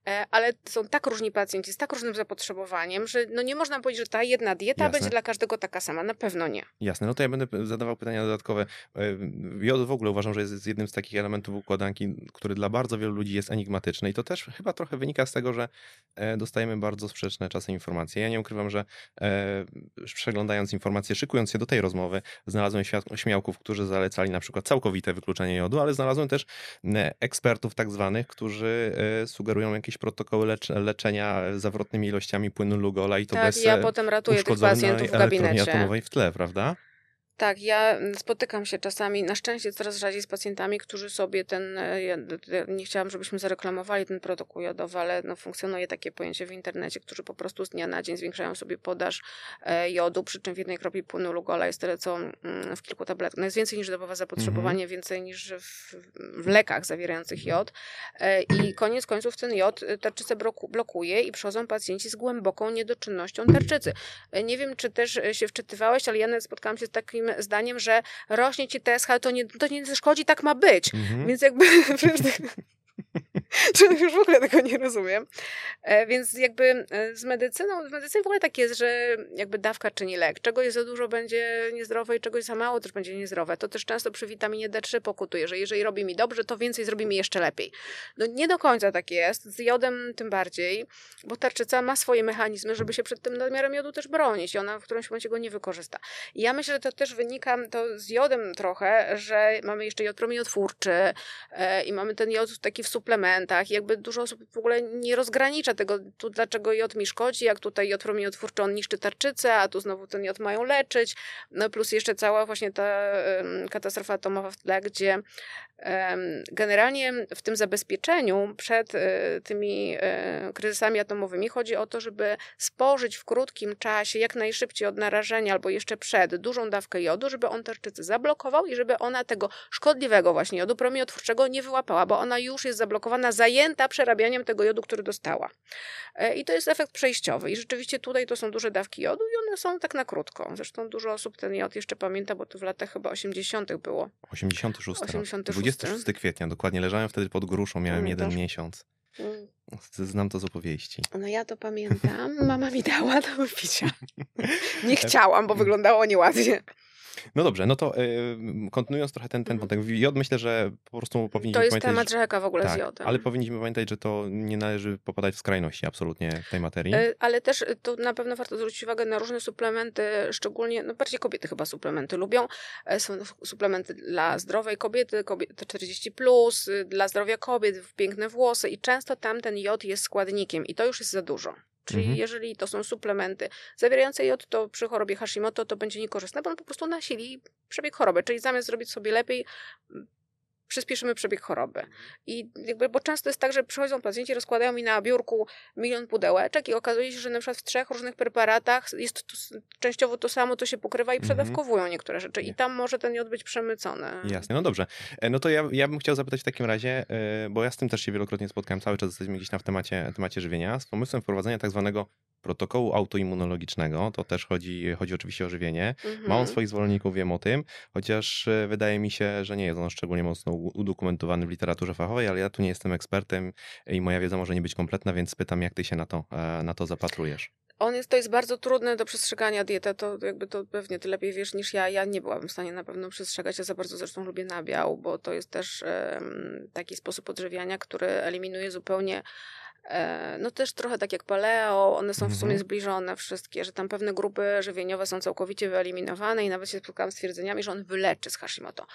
e, ale są tak różni pacjenci z tak różnym zapotrzebowaniem, że no nie można powiedzieć, że ta jedna dieta Jasne. będzie dla każdego taka sama. Na pewno nie. Jasne, no to ja będę zadawał pytania dodatkowe. E, jod w ogóle uważam, że jest jednym z takich elementów układanki, który dla bardzo wielu ludzi jest enigmatyczny i to też chyba trochę wynika z tego, że e, dostajemy bardzo sprzeczne czasem informacje. Ja nie ukrywam, że przeglądając informacje, szykując się do tej rozmowy, znalazłem śmiałków, którzy zalecali na przykład całkowite wykluczenie jodu, ale znalazłem też ekspertów tak zwanych, którzy sugerują jakieś protokoły lecz leczenia zawrotnymi ilościami płynu Lugola i to tak, bez ja potem ratuję tych pacjentów w gabinecie. atomowej w tle, prawda? Tak, ja mm, spotykam się czasami, na szczęście coraz rzadziej z pacjentami, którzy sobie ten, e, ja nie chciałam, żebyśmy zareklamowali ten protokół jodowy, ale no, funkcjonuje takie pojęcie w internecie, którzy po prostu z dnia na dzień zwiększają sobie podaż e, jodu, przy czym w jednej kropli płynu Lugola jest tyle, co mm, w kilku tabletkach. No jest więcej niż dobowe zapotrzebowanie, mhm. więcej niż w, w, lekach zawierających jod. E, I koniec końców ten jod tarczycę blokuje i przychodzą pacjenci z głęboką niedoczynnością tarczycy. Nie wiem, czy też się wczytywałeś, ale ja spotkałam się z takim zdaniem, że rośnie ci TSH, to nie, to nie szkodzi, tak ma być. Mhm. Więc jakby [LAUGHS] [LAUGHS] [LAUGHS] Czy już w ogóle tego nie rozumiem. E, więc jakby e, z medycyną, w medycynie w ogóle tak jest, że jakby dawka czyni lek. Czego jest za dużo będzie niezdrowe i czegoś za mało też będzie niezdrowe. To też często przy witaminie D3 pokutuje, że jeżeli robi mi dobrze, to więcej zrobi mi jeszcze lepiej. No nie do końca tak jest, z jodem tym bardziej, bo tarczyca ma swoje mechanizmy, żeby się przed tym nadmiarem jodu też bronić i ona w którymś momencie go nie wykorzysta. I ja myślę, że to też wynika to z jodem trochę, że mamy jeszcze jod promieniotwórczy e, i mamy ten jod taki w suplementach i jakby dużo osób w ogóle nie rozgranicza tego, tu dlaczego jod mi szkodzi, jak tutaj jod promieniotwórczy on niszczy tarczycę, a tu znowu ten jod mają leczyć, no plus jeszcze cała właśnie ta katastrofa atomowa w tle, gdzie generalnie w tym zabezpieczeniu przed um, tymi e, kryzysami atomowymi chodzi o to, żeby spożyć w krótkim czasie, jak najszybciej od narażenia albo jeszcze przed, dużą dawkę jodu, żeby on tarczycę zablokował i żeby ona tego szkodliwego właśnie jodu promieniotwórczego nie wyłapała, bo ona już jest zablokowana, zajęta przerabianiem tego jodu, który dostała. E, I to jest efekt przejściowy. I rzeczywiście tutaj to są duże dawki jodu i one są tak na krótko. Zresztą dużo osób ten jod jeszcze pamięta, bo to w latach chyba 80. było. 86. 86. 26 kwietnia, dokładnie. Leżałem wtedy pod gruszą, miałem mm, jeden miesiąc. Mm. Znam to z opowieści. No ja to pamiętam. Mama mi dała do wypicia. [LAUGHS] Nie chciałam, bo wyglądało nieładnie. No dobrze, no to y, kontynuując trochę ten, ten mhm. wątek. Jod myślę, że po prostu powinniśmy To jest pamiętać, temat rzeka w ogóle tak, z jodem. Ale powinniśmy pamiętać, że to nie należy popadać w skrajności absolutnie w tej materii. Y, ale też tu na pewno warto zwrócić uwagę na różne suplementy, szczególnie, no bardziej kobiety chyba suplementy lubią. E, są suplementy dla zdrowej kobiety, kobiety 40+, plus, dla zdrowia kobiet, piękne włosy i często tam ten jod jest składnikiem i to już jest za dużo. Czyli mhm. jeżeli to są suplementy zawierające jod, to przy chorobie Hashimoto to będzie niekorzystne, bo on po prostu nasili przebieg choroby. Czyli zamiast zrobić sobie lepiej, przyspieszymy przebieg choroby. I jakby, bo często jest tak, że przychodzą pacjenci, rozkładają mi na biurku milion pudełeczek i okazuje się, że na przykład w trzech różnych preparatach jest to, częściowo to samo, to się pokrywa i mhm. przedawkowują niektóre rzeczy. I tam może ten jod być przemycony. Jasne, no dobrze. E, no to ja, ja bym chciał zapytać w takim razie, e, bo ja z tym też się wielokrotnie spotkałem, cały czas jesteśmy gdzieś na w temacie, temacie żywienia, z pomysłem wprowadzenia tak zwanego protokołu autoimmunologicznego, to też chodzi, chodzi oczywiście o żywienie. Mhm. Ma on swoich zwolenników, wiem o tym, chociaż e, wydaje mi się, że nie jest on szczególnie mocno udokumentowany w literaturze fachowej, ale ja tu nie jestem ekspertem i moja wiedza może nie być kompletna, więc pytam, jak ty się na to, e, na to zapatrujesz. On jest, to jest bardzo trudne do przestrzegania diety, to jakby to pewnie ty lepiej wiesz niż ja. Ja nie byłabym w stanie na pewno przestrzegać, ja za bardzo zresztą lubię nabiał, bo to jest też um, taki sposób odżywiania, który eliminuje zupełnie no też trochę tak jak paleo, one są w sumie mhm. zbliżone wszystkie, że tam pewne grupy żywieniowe są całkowicie wyeliminowane i nawet się spotkałam z twierdzeniami, że on wyleczy z Hashimoto.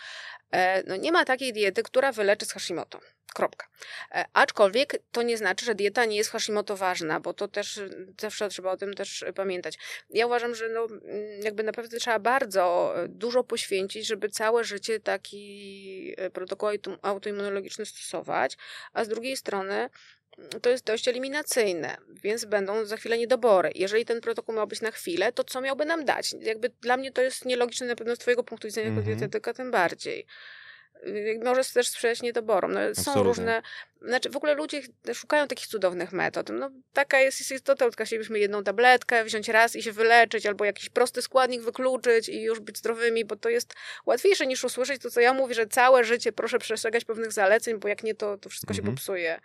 E, no nie ma takiej diety, która wyleczy z Hashimoto. Kropka. E, aczkolwiek to nie znaczy, że dieta nie jest Hashimoto ważna, bo to też zawsze trzeba o tym też pamiętać. Ja uważam, że no, jakby naprawdę trzeba bardzo dużo poświęcić, żeby całe życie taki protokół autoimmunologiczny stosować, a z drugiej strony to jest dość eliminacyjne, więc będą za chwilę niedobory. Jeżeli ten protokół miał być na chwilę, to co miałby nam dać? Jakby dla mnie to jest nielogiczne na pewno z twojego punktu widzenia jako mm -hmm. dietetyka tym bardziej. Y, może też sprzyjać niedoborom. No, są różne, znaczy w ogóle ludzie szukają takich cudownych metod. No, taka jest, jest istota, chcielibyśmy jedną tabletkę wziąć raz i się wyleczyć, albo jakiś prosty składnik wykluczyć i już być zdrowymi, bo to jest łatwiejsze niż usłyszeć to, co ja mówię, że całe życie proszę przestrzegać pewnych zaleceń, bo jak nie, to, to wszystko mm -hmm. się mhm. popsuje.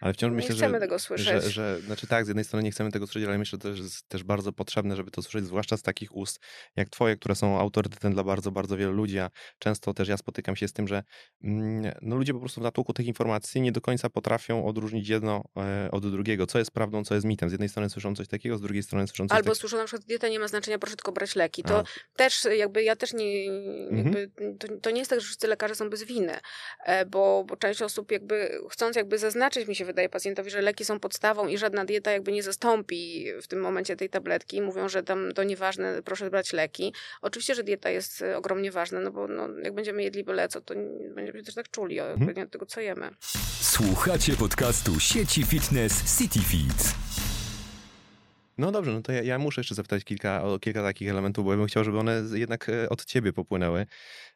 Ale wciąż nie myślę, chcemy że, tego słyszeć. Że, że, znaczy tak, z jednej strony nie chcemy tego słyszeć, ale myślę, że to jest też bardzo potrzebne, żeby to słyszeć, zwłaszcza z takich ust jak twoje, które są autorytetem dla bardzo, bardzo wielu ludzi, a często też ja spotykam się z tym, że mm, no, ludzie po prostu w natłoku tych informacji nie do końca potrafią odróżnić jedno e, od drugiego, co jest prawdą, co jest mitem. Z jednej strony słyszą coś takiego, z drugiej strony słyszą coś Albo tak... słyszą na przykład dieta nie ma znaczenia, proszę tylko brać leki. To a. też jakby, ja też nie, jakby, mhm. to, to, nie jest tak, że wszyscy lekarze są bez winy, e, bo, bo część osób jakby, chcąc jakby zaznaczyć mi się wydaje pacjentowi, że leki są podstawą i żadna dieta jakby nie zastąpi w tym momencie tej tabletki. Mówią, że tam to nieważne, proszę brać leki. Oczywiście, że dieta jest e, ogromnie ważna, no bo no, jak będziemy jedli byle co, to będziemy też tak czuli mhm. od tego, co jemy. Słuchacie podcastu sieci fitness CityFit. No dobrze, no to ja, ja, muszę jeszcze zapytać kilka, o kilka takich elementów, bo ja bym chciał, żeby one jednak e, od ciebie popłynęły.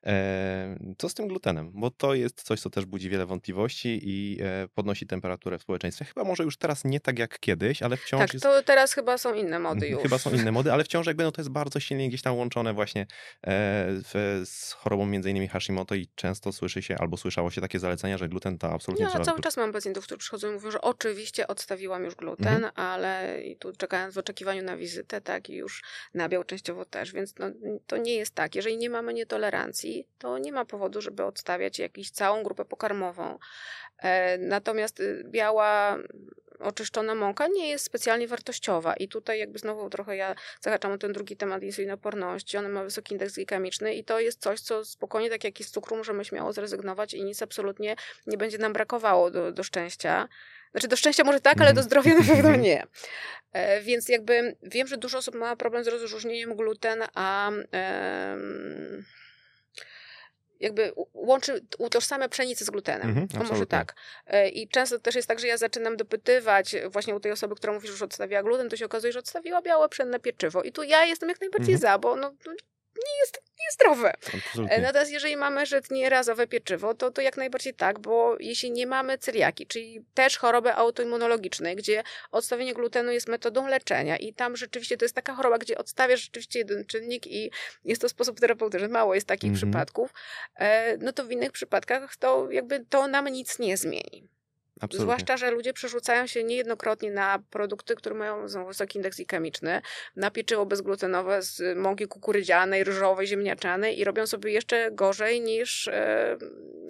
E, co z tym glutenem? Bo to jest coś, co też budzi wiele wątpliwości i e, podnosi temperaturę w społeczeństwie. Chyba może już teraz nie tak jak kiedyś, ale wciąż. Tak, jest... to teraz chyba są inne mody mhm, już. Chyba są inne mody, ale [LAUGHS] wciąż jakby no to jest bardzo silnie gdzieś tam łączone właśnie e, w, z chorobą między innymi Hashimoto i często słyszy się albo słyszało się takie zalecenia, że gluten to absolutnie ja cały czas mam pacjentów, którzy przychodzą i mówią, że oczywiście odstawiłam już gluten, mhm. ale i tu czekając w oczekiwaniu na wizytę, tak, i już nabiał częściowo też, więc no, to nie jest tak. Jeżeli nie mamy nietolerancji, to nie ma powodu, żeby odstawiać jakąś całą grupę pokarmową. E, natomiast y, biała oczyszczona mąka nie jest specjalnie wartościowa i tutaj jakby znowu trochę ja zahaczam o ten drugi temat insulinoporności. Ona ma wysoki indeks glikemiczny i to jest coś, co spokojnie, tak jak i z cukru, możemy śmiało zrezygnować i nic absolutnie nie będzie nam brakowało do, do szczęścia. Znaczy do szczęścia może tak, ale do zdrowia na pewno [LAUGHS] nie. E, więc jakby wiem, że dużo osób ma problem z rozróżnieniem gluten, a jakby łączy, utożsamia pszenicę z glutenem. Mhm, może tak. E, I często też jest tak, że ja zaczynam dopytywać właśnie u tej osoby, która mówi, że już odstawiła gluten, to się okazuje, że odstawiła białe pszenne pieczywo. I tu ja jestem jak najbardziej mhm. za, bo no, no nie jest niezdrowe. Absolutnie. Natomiast jeżeli mamy żytnie razowe pieczywo, to, to jak najbardziej tak, bo jeśli nie mamy celiaki, czyli też choroby autoimmunologicznej, gdzie odstawienie glutenu jest metodą leczenia i tam rzeczywiście to jest taka choroba, gdzie odstawiasz rzeczywiście jeden czynnik i jest to sposób terapeutyczny, mało jest takich mm -hmm. przypadków, e, no to w innych przypadkach to jakby to nam nic nie zmieni. Absolutnie. Zwłaszcza, że ludzie przerzucają się niejednokrotnie na produkty, które mają wysoki indeks glikemiczny, na pieczywo bezglutenowe z mąki kukurydzianej, ryżowej, ziemniaczanej i robią sobie jeszcze gorzej niż, e,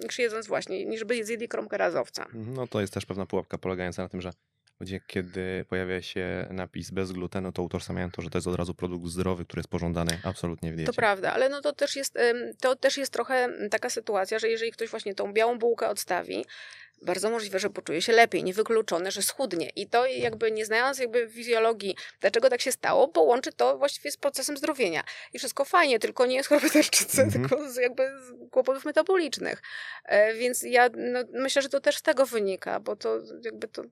niż jedząc właśnie, niż by zjedli kromkę razowca. No to jest też pewna pułapka polegająca na tym, że gdzie kiedy pojawia się napis bez glutenu, to utożsamiają to, że to jest od razu produkt zdrowy, który jest pożądany absolutnie w diecie. To prawda, ale no to też jest, to też jest trochę taka sytuacja, że jeżeli ktoś właśnie tą białą bułkę odstawi, bardzo możliwe, że poczuje się lepiej, niewykluczone, że schudnie. I to jakby nie znając jakby fizjologii, dlaczego tak się stało, połączy to właściwie z procesem zdrowienia. I wszystko fajnie, tylko nie z choroby [LAUGHS] tarczycy, mm -hmm. tylko z jakby z kłopotów metabolicznych. E, więc ja no, myślę, że to też z tego wynika, bo to jakby to,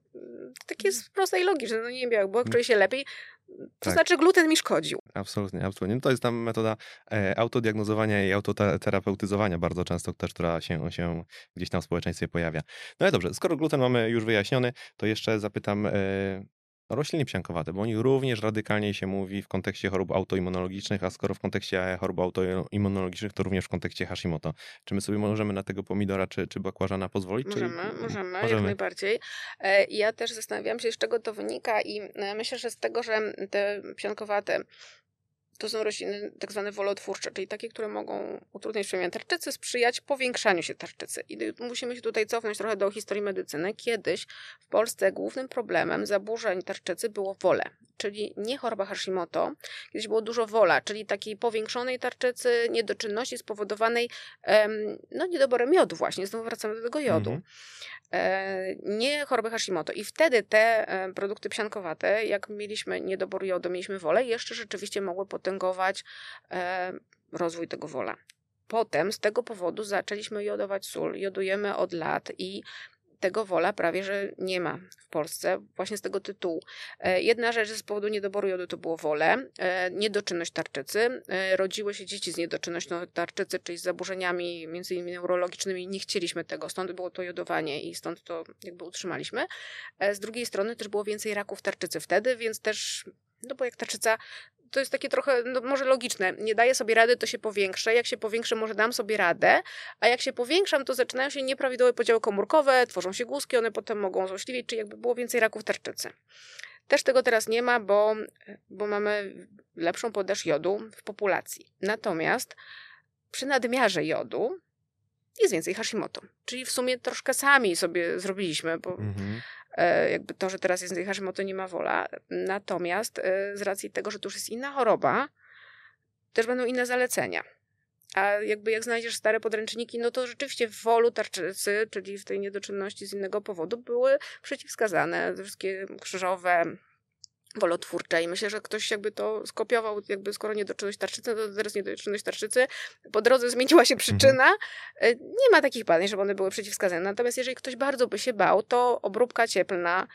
to takie jest proste i logiczne. No nie wiem, bo czuję się lepiej, to tak. znaczy gluten mi szkodził. Absolutnie, absolutnie. No to jest tam metoda e, autodiagnozowania i autoterapeutyzowania bardzo często też, która się, się gdzieś tam w społeczeństwie pojawia. No ale dobrze, skoro gluten mamy już wyjaśniony, to jeszcze zapytam, e, rośliny psiankowate, bo o nich również radykalnie się mówi w kontekście chorób autoimmunologicznych, a skoro w kontekście chorób autoimmunologicznych, to również w kontekście Hashimoto. Czy my sobie możemy na tego pomidora czy, czy bakłażana pozwolić? Możemy, czy... możemy, możemy, jak najbardziej. E, ja też zastanawiałam się, z czego to wynika i e, myślę, że z tego, że te psiankowate to są rośliny tak zwane wolotwórcze, czyli takie, które mogą utrudniać przemian tarczycy, sprzyjać powiększaniu się tarczycy. I musimy się tutaj cofnąć trochę do historii medycyny. Kiedyś w Polsce głównym problemem zaburzeń tarczycy było wole, czyli nie choroba Hashimoto. Kiedyś było dużo wola, czyli takiej powiększonej tarczycy, niedoczynności spowodowanej no, niedoborem jodu właśnie. Znowu wracamy do tego jodu. Mhm. E, nie choroby Hashimoto. I wtedy te e, produkty psiankowate, jak mieliśmy niedobór jodu, mieliśmy wolę, jeszcze rzeczywiście mogły potęgować e, rozwój tego wola. Potem z tego powodu zaczęliśmy jodować sól. Jodujemy od lat i tego wola prawie, że nie ma w Polsce, właśnie z tego tytułu. E, jedna rzecz z powodu niedoboru jodu to było wolę, e, niedoczynność tarczycy. Rodziły się dzieci z niedoczynnością tarczycy, czyli z zaburzeniami między innymi neurologicznymi. Nie chcieliśmy tego, stąd było to jodowanie i stąd to jakby utrzymaliśmy. Z drugiej strony też było więcej raków tarczycy wtedy, więc też no bo jak tarczyca to jest takie trochę, no może logiczne. Nie daję sobie rady, to się powiększę. Jak się powiększę, może dam sobie radę, a jak się powiększam, to zaczynają się nieprawidłowe podziały komórkowe, tworzą się głuski, one potem mogą złośliwić, czy jakby było więcej raków tarczycy. Też tego teraz nie ma, bo, bo mamy lepszą podaż jodu w populacji. Natomiast przy nadmiarze jodu jest więcej Hashimoto. Czyli w sumie troszkę sami sobie zrobiliśmy, bo mhm. E, jakby to, że teraz jest Hashimoto nie ma wola. Natomiast e, z racji tego, że to już jest inna choroba, też będą inne zalecenia. A jakby jak znajdziesz stare podręczniki, no to rzeczywiście w wolu tarczycy, czyli w tej niedoczynności z innego powodu, były przeciwwskazane. Wszystkie krzyżowe, wolotwórcze i myślę, że ktoś jakby to skopiował, jakby skoro niedoczynność tarczycy, to teraz niedoczynność tarczycy, po drodze zmieniła się przyczyna. Mhm. Nie ma takich badań, żeby one były przeciwwskazane. Natomiast jeżeli ktoś bardzo by się bał, to obróbka cieplna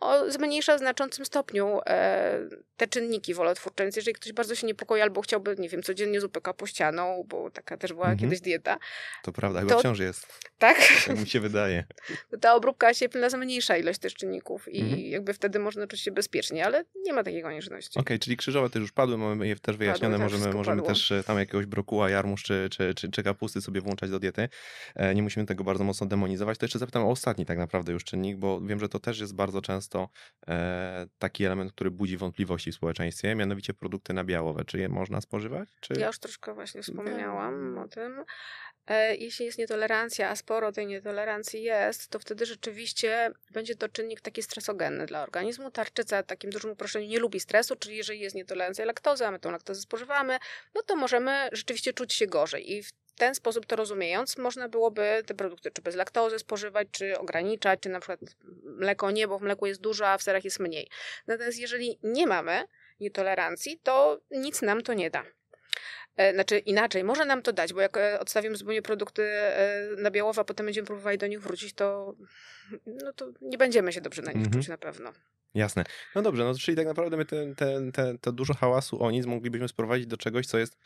o, zmniejsza w znaczącym stopniu e, te czynniki wolotwórcze. Więc jeżeli ktoś bardzo się niepokoi albo chciałby, nie wiem, codziennie zupę kapuścianą, bo taka też była mhm. kiedyś dieta. To prawda, chyba to, wciąż jest. Tak? Tak mi się wydaje. [LAUGHS] Ta obróbka cieplna zmniejsza ilość też czynników i mhm. jakby wtedy można czuć się bezpiecznie, ale nie ma takiej konieczności. Okej, okay, czyli krzyżowe też już padły, mamy je też wyjaśnione, padły, możemy, możemy też e, tam jakiegoś brokuła, jarmuż czy, czy, czy, czy kapusty sobie włączać do diety. E, nie musimy tego bardzo mocno demonizować. To jeszcze zapytam o ostatni tak naprawdę już czynnik, bo wiem, że to też jest bardzo często e, taki element, który budzi wątpliwości w społeczeństwie, mianowicie produkty nabiałowe. Czy je można spożywać? Czy... Ja już troszkę właśnie wspomniałam o tym. E, jeśli jest nietolerancja, a sporo tej nietolerancji jest, to wtedy rzeczywiście będzie to czynnik taki stresogenny dla organizmu. Tarczyca, takim dużym uproszczeniu, nie lubi stresu, czyli jeżeli jest nietolerancja laktozy, a my tą laktozę spożywamy, no to możemy rzeczywiście czuć się gorzej. I w ten sposób to rozumiejąc, można byłoby te produkty czy bez laktozy spożywać, czy ograniczać, czy na przykład mleko nie, bo w mleku jest dużo, a w serach jest mniej. Natomiast jeżeli nie mamy nietolerancji, to nic nam to nie da. E, znaczy inaczej, może nam to dać, bo jak e, odstawimy zupełnie produkty e, na białowo, a potem będziemy próbowali do nich wrócić, to, no to nie będziemy się dobrze na nich mhm. czuć na pewno. Jasne. No dobrze, no czyli tak naprawdę my te, te, te, to dużo hałasu o nic moglibyśmy sprowadzić do czegoś, co jest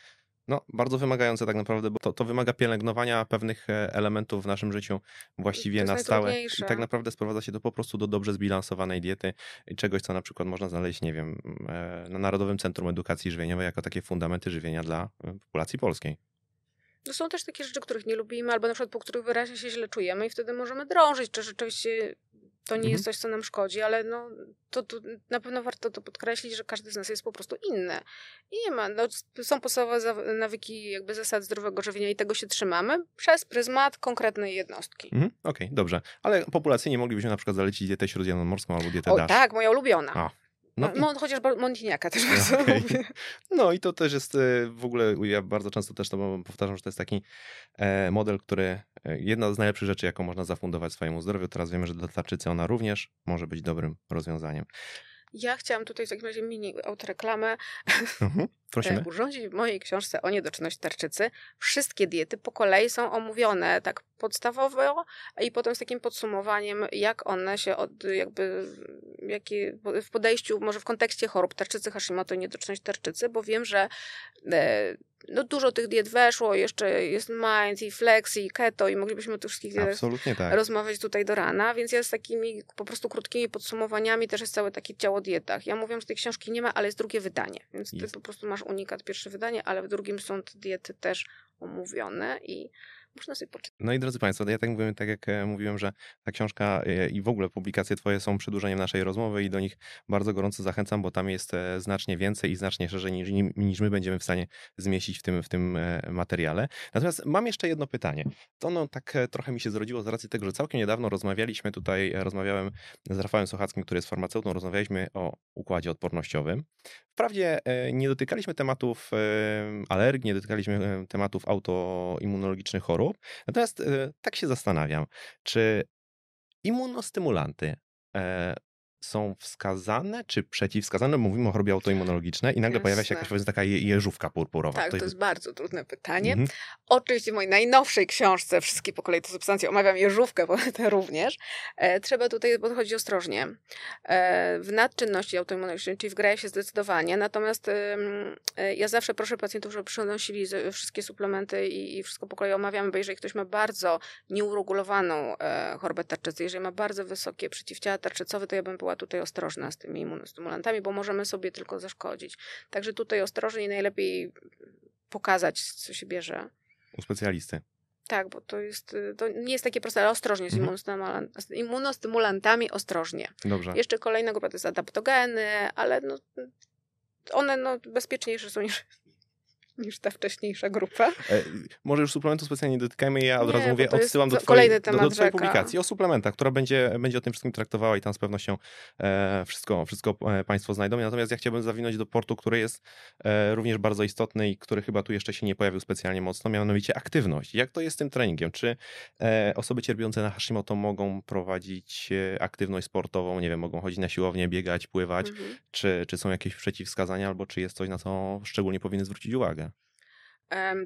no, bardzo wymagające tak naprawdę, bo to, to wymaga pielęgnowania pewnych e, elementów w naszym życiu właściwie na stałe. I tak naprawdę sprowadza się to po prostu do dobrze zbilansowanej diety i czegoś, co na przykład można znaleźć, nie wiem, e, na Narodowym Centrum Edukacji Żywieniowej jako takie fundamenty żywienia dla e, populacji polskiej. No są też takie rzeczy, których nie lubimy, albo na przykład po których wyraźnie się źle czujemy i wtedy możemy drążyć, czy rzeczywiście to nie mhm. jest coś, co nam szkodzi, ale no, to, to, na pewno warto to podkreślić, że każdy z nas jest po prostu inny. I nie ma, no, są podstawowe nawyki, jakby zasad zdrowego żywienia i tego się trzymamy przez pryzmat konkretnej jednostki. Mhm. Okej, okay, dobrze. Ale populacyjnie moglibyśmy na przykład zalecić dietę śródziemnomorską albo dietę o, DASH. tak, moja ulubiona. A. No, no, chociaż Montiniaka też [LAUGHS] bardzo okay. [LAUGHS] lubię. No i to też jest e, w ogóle, ja bardzo często też to powtarzam, że to jest taki e, model, który, e, jedna z najlepszych rzeczy, jaką można zafundować swojemu zdrowiu. Teraz wiemy, że dla tarczycy ona również może być dobrym rozwiązaniem. Ja chciałam tutaj w takim razie mini autoreklamę mhm, prosimy. urządzić w mojej książce o niedoczynności tarczycy. Wszystkie diety po kolei są omówione tak podstawowo i potem z takim podsumowaniem, jak one się od, jakby, jakie w podejściu, może w kontekście chorób tarczycy Hashimoto i niedoczynność tarczycy, bo wiem, że e, no dużo tych diet weszło, jeszcze jest Mind i Flex i Keto i moglibyśmy o tych wszystkich tak. rozmawiać tutaj do rana, więc ja z takimi po prostu krótkimi podsumowaniami też jest całe takie ciało o dietach. Ja mówię, że tej książki nie ma, ale jest drugie wydanie, więc jest. ty po prostu masz unikat, pierwsze wydanie, ale w drugim są te diety też omówione i można sobie poczytać. No i drodzy Państwo, ja tak mówię, tak jak e, mówiłem, że ta książka e, i w ogóle publikacje Twoje są przedłużeniem naszej rozmowy i do nich bardzo gorąco zachęcam, bo tam jest e, znacznie więcej i znacznie szerzej niż, niż my będziemy w stanie zmieścić w tym, w tym materiale. Natomiast mam jeszcze jedno pytanie. To no tak trochę mi się zrodziło z racji tego, że całkiem niedawno rozmawialiśmy tutaj, rozmawiałem z Rafałem Sochackim, który jest farmaceutą, rozmawialiśmy o układzie odpornościowym. Wprawdzie nie dotykaliśmy tematów alergii, nie dotykaliśmy tematów autoimmunologicznych chorób, Natomiast e, tak się zastanawiam, czy immunostymulanty e, są wskazane czy przeciwwskazane? Mówimy o chorobie autoimmunologicznej i nagle Jasne. pojawia się jakaś powiedzmy taka jeżówka purpurowa. Tak, to, to jest bardzo trudne pytanie. Mhm. Oczywiście w mojej najnowszej książce Wszystkie po kolei te substancje omawiam jeżówkę, [LAUGHS] również. E, trzeba tutaj podchodzić ostrożnie. E, w nadczynności autoimmunologicznej, czyli w graje się zdecydowanie, natomiast e, ja zawsze proszę pacjentów, żeby przynosili wszystkie suplementy i, i wszystko po kolei omawiamy, bo jeżeli ktoś ma bardzo nieuregulowaną e, chorobę tarczycy, jeżeli ma bardzo wysokie przeciwciała tarczycowe, to ja bym była była tutaj ostrożna z tymi immunostymulantami, bo możemy sobie tylko zaszkodzić. Także tutaj ostrożnie i najlepiej pokazać, co się bierze. U specjalisty. Tak, bo to jest, to nie jest takie proste, ale ostrożnie z, mhm. immunostymulantami, ostrożnie. Dobrze. Jeszcze kolejna grupa to jest adaptogeny, ale no, one no, bezpieczniejsze są niż niż ta wcześniejsza grupa. E, może już suplementu specjalnie nie dotykajmy, ja od Nie, razu mówię, odsyłam do twojej, do, do twojej publikacji o suplementach, która będzie, będzie o tym wszystkim traktowała i tam z pewnością e, wszystko, wszystko e, Państwo znajdą. Natomiast ja chciałbym zawinąć do portu, który jest e, również bardzo istotny i który chyba tu jeszcze się nie pojawił specjalnie mocno, mianowicie aktywność. Jak to jest z tym treningiem? Czy e, osoby cierpiące na Hashimoto mogą prowadzić e, aktywność sportową, nie wiem, mogą chodzić na siłownię, biegać, pływać, Mhm. czy, czy są jakieś przeciwwskazania, albo czy jest coś, na co szczególnie powinny zwrócić uwagę?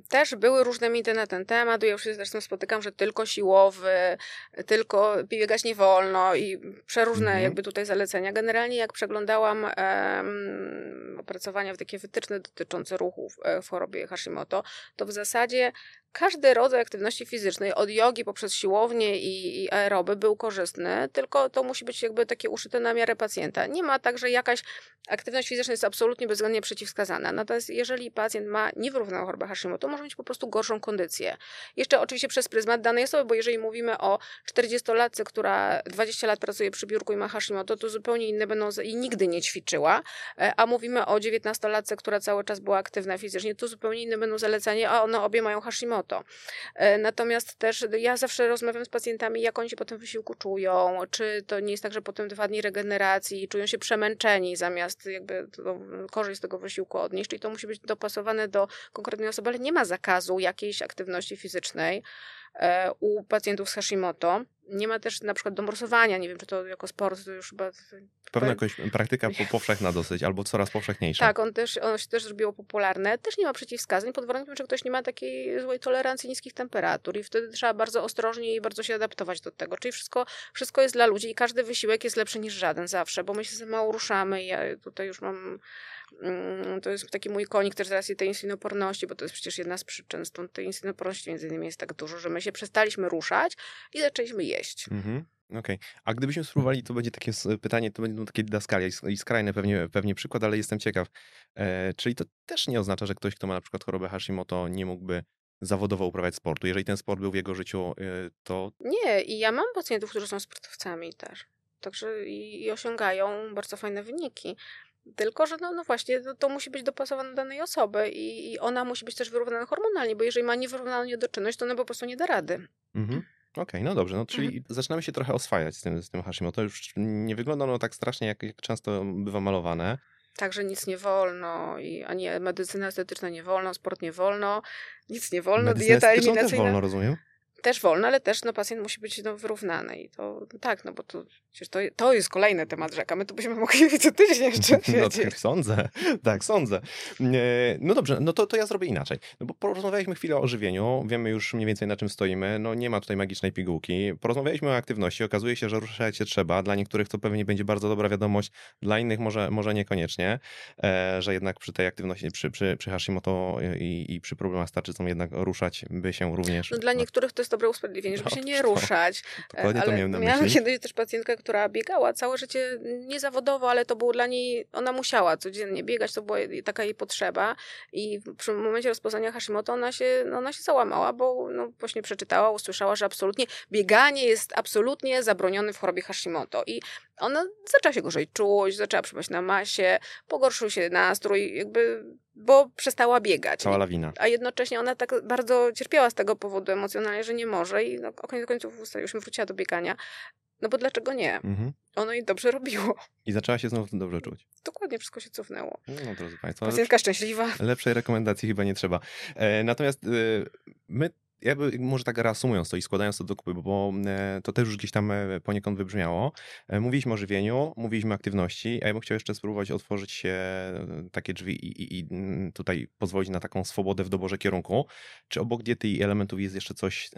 Też były różne mity na ten temat. Ja już się zresztą spotykam, że tylko siłowy, tylko biegać nie wolno i przeróżne Mhm. jakby tutaj zalecenia. Generalnie jak przeglądałam em, opracowania w takie wytyczne dotyczące ruchów e, w chorobie Hashimoto, to w zasadzie każdy rodzaj aktywności fizycznej, od jogi poprzez siłownię i, i aeroby był korzystny, tylko to musi być jakby takie uszyte na miarę pacjenta. Nie ma tak, że jakaś aktywność fizyczna jest absolutnie bezwzględnie przeciwwskazana. Natomiast jeżeli pacjent ma niewyrównaną chorobę Hashimoto, może mieć po prostu gorszą kondycję. Jeszcze oczywiście przez pryzmat danej osoby, bo jeżeli mówimy o 40-latce, która 20 lat pracuje przy biurku i ma Hashimoto, to zupełnie inne będą i nigdy nie ćwiczyła, E, a mówimy o 19-latce, która cały czas była aktywna fizycznie, to zupełnie inne będą zalecenia, a one obie mają Hashimoto. E, Natomiast też ja zawsze rozmawiam z pacjentami, jak oni się po tym wysiłku czują, czy to nie jest tak, że potem dwa dni regeneracji czują się przemęczeni zamiast jakby to, korzyść z tego wysiłku odnieść, czyli to musi być dopasowane do konkretnej osoby, ale nie ma zakazu jakiejś aktywności fizycznej u pacjentów z Hashimoto. Nie ma też na przykład domorsowania, nie wiem, czy to jako sport to już chyba... Pewna jakaś praktyka po- powszechna dosyć, albo coraz powszechniejsza. Tak, on też, ono się też zrobiło popularne. Też nie ma przeciwwskazań, pod warunkiem, że ktoś nie ma takiej złej tolerancji niskich temperatur i wtedy trzeba bardzo ostrożnie i bardzo się adaptować do tego. Czyli wszystko, wszystko jest dla ludzi i każdy wysiłek jest lepszy niż żaden zawsze, bo my się za mało ruszamy i ja tutaj już mam to jest taki mój konik też z racji tej insulinoporności, bo to jest przecież jedna z przyczyn, stąd tej insulinoporności między innymi jest tak dużo, że my się przestaliśmy ruszać i zaczęliśmy jeść. Mhm. Okej. A gdybyśmy spróbowali, to będzie takie pytanie, to będą takie didaskalia i sk- i skrajny pewnie, pewnie przykład, ale jestem ciekaw. E, czyli to też nie oznacza, że ktoś, kto ma na przykład chorobę Hashimoto, nie mógłby zawodowo uprawiać sportu. Jeżeli ten sport był w jego życiu, e, to Nie, i ja mam pacjentów, którzy są sportowcami też. Także i, i osiągają bardzo fajne wyniki. Tylko, że no, no właśnie, to, to musi być dopasowane do danej osoby i, i ona musi być też wyrównana hormonalnie, bo jeżeli ma niewyrównaną niedoczynność, to ona po prostu nie da rady. Mhm. Okej, no dobrze, no czyli zaczynamy się trochę oswajać z tym, z tym Hashimoto. Już nie wygląda ono tak strasznie, jak, jak często bywa malowane. Także nic nie wolno, i ani medycyna estetyczna nie wolno, sport nie wolno, nic nie wolno, Medycynę dieta też eliminacyjna wolno, rozumiem? Też wolno, ale też no, pacjent musi być no, wyrównany i to tak, no bo to, to, to jest kolejny temat rzeka, my tu byśmy mogli [LAUGHS] co tydzień jeszcze No siedzieć. tak sądzę, [LAUGHS] tak sądzę. E, No dobrze, no to, to ja zrobię inaczej. No bo porozmawialiśmy chwilę o żywieniu, wiemy już mniej więcej na czym stoimy, no nie ma tutaj magicznej pigułki. Porozmawialiśmy o aktywności, okazuje się, że ruszać się trzeba. Dla niektórych to pewnie będzie bardzo dobra wiadomość, dla innych może, może niekoniecznie, e, że jednak przy tej aktywności, przy, przy, przy Hashimoto i, i przy problemach z tarczycą jednak ruszać by się również... No, dla niektórych to jest dobre usprawiedliwienie, żeby się Dobrze, nie to- ruszać. Dokładnie to ale miałem na miałam myśli. kiedyś też pacjentkę, która biegała całe życie niezawodowo, ale to było dla niej, ona musiała codziennie biegać, to była taka jej potrzeba i w- przy momencie rozpoznania Hashimoto ona się, no, ona się załamała, bo no, właśnie przeczytała, usłyszała, że absolutnie bieganie jest absolutnie zabronione w chorobie Hashimoto i ona zaczęła się gorzej czuć, zaczęła przypaść na masie, pogorszył się nastrój, jakby, bo przestała biegać. Cała lawina. A jednocześnie ona tak bardzo cierpiała z tego powodu emocjonalnie, że nie może i no, koniec końców ustaliłyśmy, wróciła do biegania. No bo dlaczego nie? Mhm. Ono jej dobrze robiło. I zaczęła się znowu dobrze czuć. Dokładnie wszystko się cofnęło. No drodzy Państwo, Pacjentka szczęśliwa. Lepszej rekomendacji chyba nie trzeba. E, natomiast e, my, jakby może tak reasumując to i składając to do kupy, bo e, to też już gdzieś tam e, poniekąd wybrzmiało. E, mówiliśmy o żywieniu, mówiliśmy o aktywności, a ja bym chciał jeszcze spróbować otworzyć się takie drzwi i, i, i mm, tutaj pozwolić na taką swobodę w doborze kierunku. Czy obok diety i elementów jest jeszcze coś,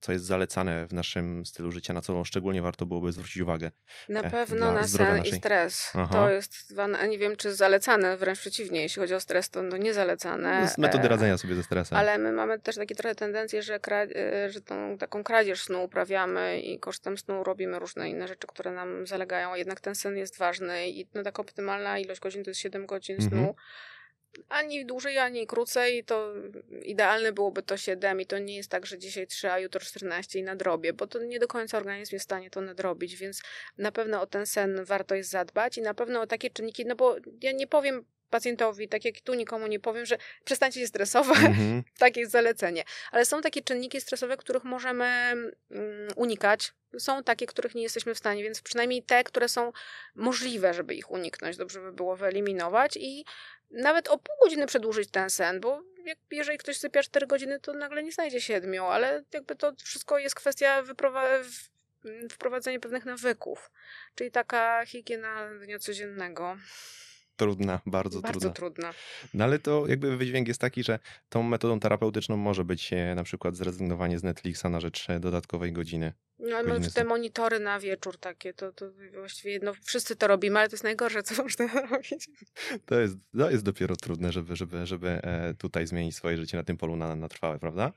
co jest zalecane w naszym stylu życia, na co szczególnie warto byłoby zwrócić uwagę? Na pewno na sen i naszej. stres. Aha. To jest, zwane- nie wiem czy zalecane, wręcz przeciwnie. Jeśli chodzi o stres, to no niezalecane. Z metody radzenia sobie ze stresem. Ale my mamy też takie trochę że, e, że tą taką kradzież snu uprawiamy i kosztem snu robimy różne inne rzeczy, które nam zalegają, jednak ten sen jest ważny i no, taka optymalna ilość godzin to jest 7 godzin Mhm. snu. Ani dłużej, ani krócej, to idealne byłoby to 7 i to nie jest tak, że dzisiaj 3, a jutro 14 i nadrobię, bo to nie do końca organizm jest w stanie to nadrobić, więc na pewno o ten sen warto jest zadbać i na pewno o takie czynniki, no bo ja nie powiem pacjentowi, tak jak tu nikomu nie powiem, że przestańcie się stresować, mm-hmm. [LAUGHS] takie jest zalecenie. Ale są takie czynniki stresowe, których możemy mm, unikać. Są takie, których nie jesteśmy w stanie, więc przynajmniej te, które są możliwe, żeby ich uniknąć, dobrze by było wyeliminować i nawet o pół godziny przedłużyć ten sen, bo jak, jeżeli ktoś sypia 4 godziny, to nagle nie znajdzie 7, ale jakby to wszystko jest kwestia wprowadzenia pewnych nawyków, czyli taka higiena dnia codziennego. Trudna, bardzo, bardzo trudna. trudna. No ale to jakby wydźwięk jest taki, że tą metodą terapeutyczną może być e, na przykład zrezygnowanie z Netflixa na rzecz e, dodatkowej godziny. No, ale te monitory na wieczór takie, to, to właściwie no, wszyscy to robimy, ale to jest najgorsze, co można [LAUGHS] robić. To jest, to jest dopiero trudne, żeby, żeby, żeby e, tutaj zmienić swoje życie na tym polu na, na trwałe, prawda?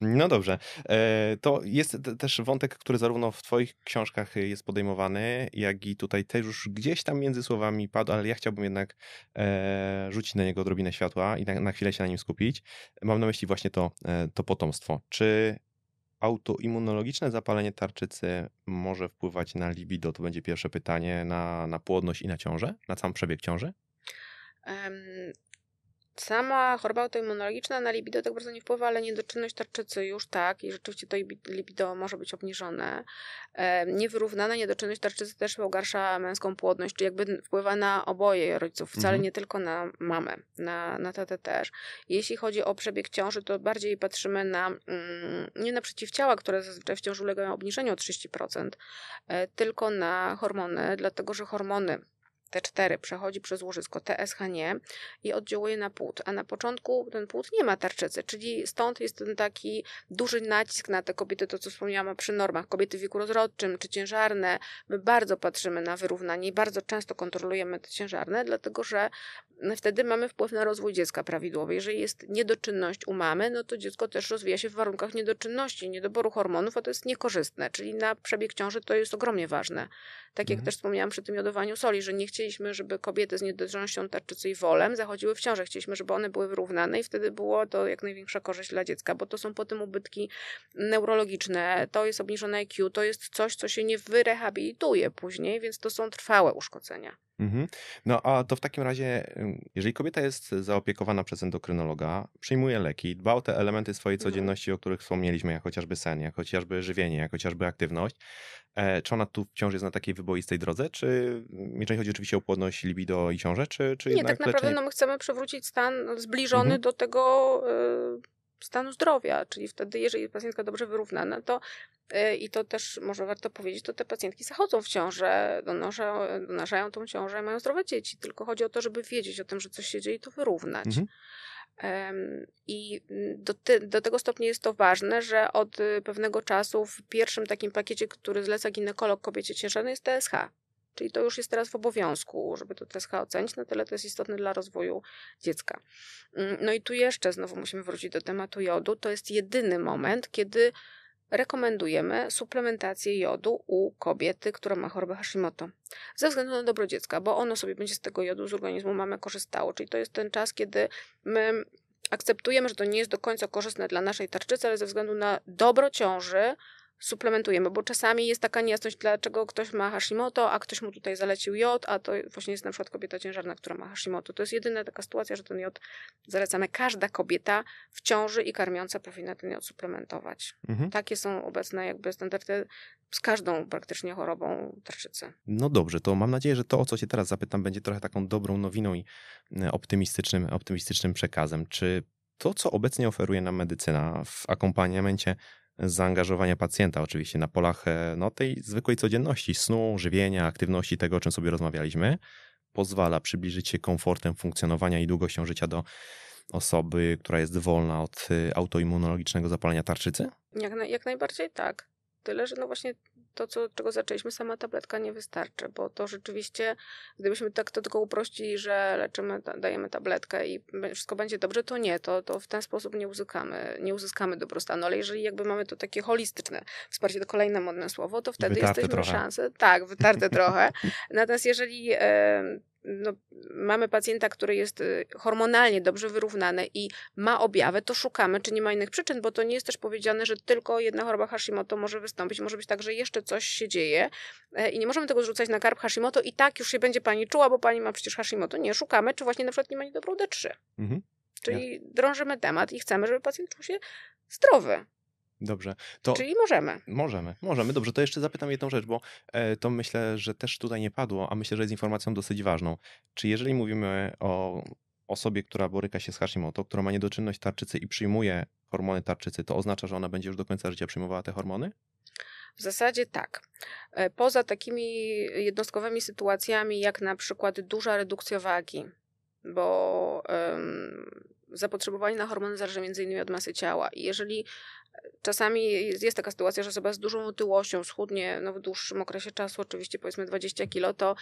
No dobrze. E, to jest też wątek, który zarówno w twoich książkach jest podejmowany, jak i tutaj też już gdzieś tam między słowami padł, ale ja chciałbym jednak e, rzucić na niego odrobinę światła i na, na chwilę się na nim skupić. Mam na myśli właśnie to, to potomstwo. Czy autoimmunologiczne zapalenie tarczycy może wpływać na libido? To będzie pierwsze pytanie, na, na płodność i na ciążę, na sam przebieg ciąży? Sama choroba autoimmunologiczna na libido tak bardzo nie wpływa, ale niedoczynność tarczycy już tak i rzeczywiście to libido może być obniżone. Niewyrównana niedoczynność tarczycy też pogarsza męską płodność, czyli jakby wpływa na oboje rodziców, wcale mhm. nie tylko na mamę, na, na tatę też. Jeśli chodzi o przebieg ciąży, to bardziej patrzymy na, mm, nie na przeciwciała, które zazwyczaj w ciąży ulegają obniżeniu o 30%, e, tylko na hormony, dlatego że hormony T4 przechodzi przez łożysko, TSH nie i oddziałuje na płód, a na początku ten płód nie ma tarczycy, czyli stąd jest ten taki duży nacisk na te kobiety, to co wspomniałam przy normach, kobiety w wieku rozrodczym czy ciężarne, my bardzo patrzymy na wyrównanie i bardzo często kontrolujemy te ciężarne, dlatego że wtedy mamy wpływ na rozwój dziecka prawidłowy. Jeżeli jest niedoczynność u mamy, no to dziecko też rozwija się w warunkach niedoczynności, niedoboru hormonów, a to jest niekorzystne, czyli na przebieg ciąży to jest ogromnie ważne. Tak jak mhm. też wspomniałam przy tym jodowaniu soli, że nie chcieliśmy, żeby kobiety z niedoczynnością tarczycy i wolem zachodziły w ciążę. Chcieliśmy, żeby one były wyrównane i wtedy było to jak największa korzyść dla dziecka, bo to są potem ubytki neurologiczne, to jest obniżone IQ, to jest coś, co się nie wyrehabilituje później, więc to są trwałe uszkodzenia. Mhm. No a to w takim razie, jeżeli kobieta jest zaopiekowana przez endokrynologa, przyjmuje leki, dba o te elementy swojej mhm. codzienności, o których wspomnieliśmy, jak chociażby sen, jak chociażby żywienie, jak chociażby aktywność, e, czy ona tu wciąż jest na takiej wyboistej drodze, czy jeżeli chodzi oczywiście o płodność, libido i ciążę, czy, czy Nie, tak naprawdę no, my chcemy przywrócić stan zbliżony mhm. do tego y stanu zdrowia, czyli wtedy, jeżeli pacjentka dobrze wyrównana, to yy, i to też może warto powiedzieć, to te pacjentki zachodzą w ciążę, donoszą, donoszają tą ciążę, mają zdrowe dzieci, tylko chodzi o to, żeby wiedzieć o tym, że coś się dzieje i to wyrównać. Mhm. I do, te, do, tego stopnia jest to ważne, że od y, pewnego czasu w pierwszym takim pakiecie, który zleca ginekolog kobiecie ciężarnej jest TSH. Czyli to już jest teraz w obowiązku, żeby to TSH ocenić, na tyle to jest istotne dla rozwoju dziecka. Mm, no i tu jeszcze znowu musimy wrócić do tematu jodu. To jest jedyny moment, kiedy rekomendujemy suplementację jodu u kobiety, która ma chorobę Hashimoto. Ze względu na dobro dziecka, bo ono sobie będzie z tego jodu z organizmu mamy korzystało. Czyli to jest ten czas, kiedy my akceptujemy, że to nie jest do końca korzystne dla naszej tarczycy, ale ze względu na dobro ciąży, suplementujemy, bo czasami jest taka niejasność, dlaczego ktoś ma Hashimoto, a ktoś mu tutaj zalecił jod, a to właśnie jest na przykład kobieta ciężarna, która ma Hashimoto. To jest jedyna taka sytuacja, że ten jod zalecamy. Każda kobieta w ciąży i karmiąca powinna ten jod suplementować. Mhm. Takie są obecne jakby standardy z każdą praktycznie chorobą tarczycy. No dobrze, to mam nadzieję, że to, o co się teraz zapytam, będzie trochę taką dobrą nowiną i e, optymistycznym, optymistycznym przekazem. Czy to, co obecnie oferuje nam medycyna w akompaniamencie zaangażowania pacjenta oczywiście na polach e, no, tej zwykłej codzienności, snu, żywienia, aktywności, tego o czym sobie rozmawialiśmy, pozwala przybliżyć się komfortem funkcjonowania i długością życia do osoby, która jest wolna od e, autoimmunologicznego zapalenia tarczycy? Jak, na, jak najbardziej tak. Tyle, że no właśnie to, co, czego zaczęliśmy, sama tabletka nie wystarczy, bo to rzeczywiście, gdybyśmy tak to tylko uprościli, że leczymy, dajemy tabletkę i wszystko będzie dobrze, to nie, to, to w ten sposób nie uzyskamy, nie uzyskamy dobrostanu, ale jeżeli jakby mamy to takie holistyczne wsparcie, to kolejne modne słowo, to wtedy wytarte jesteśmy trochę. szansę, tak, wytarte [LAUGHS] trochę, natomiast jeżeli e, no, mamy pacjenta, który jest y, hormonalnie dobrze wyrównany i ma objawy, to szukamy, czy nie ma innych przyczyn, bo to nie jest też powiedziane, że tylko jedna choroba Hashimoto może wystąpić. Może być tak, że jeszcze coś się dzieje e, i nie możemy tego zrzucać na karb Hashimoto i tak już się będzie pani czuła, bo pani ma przecież Hashimoto. Nie, szukamy, czy właśnie na przykład nie ma niedobrą D3. Mhm. Czyli ja. drążymy temat i chcemy, żeby pacjent czuł się zdrowy. Dobrze. To Czyli możemy. Możemy, możemy. Dobrze, to jeszcze zapytam jedną rzecz, bo e, to myślę, że też tutaj nie padło, a myślę, że jest informacją dosyć ważną. Czy jeżeli mówimy o osobie, która boryka się z Hashimoto, która ma niedoczynność tarczycy i przyjmuje hormony tarczycy, to oznacza, że ona będzie już do końca życia przyjmowała te hormony? W zasadzie tak. E, poza takimi jednostkowymi sytuacjami, jak na przykład duża redukcja wagi, bo um, zapotrzebowanie na hormony zależy między innymi od masy ciała. I jeżeli Czasami jest taka sytuacja, że osoba z dużą otyłością schudnie no, w dłuższym okresie czasu, oczywiście powiedzmy 20 kilo, to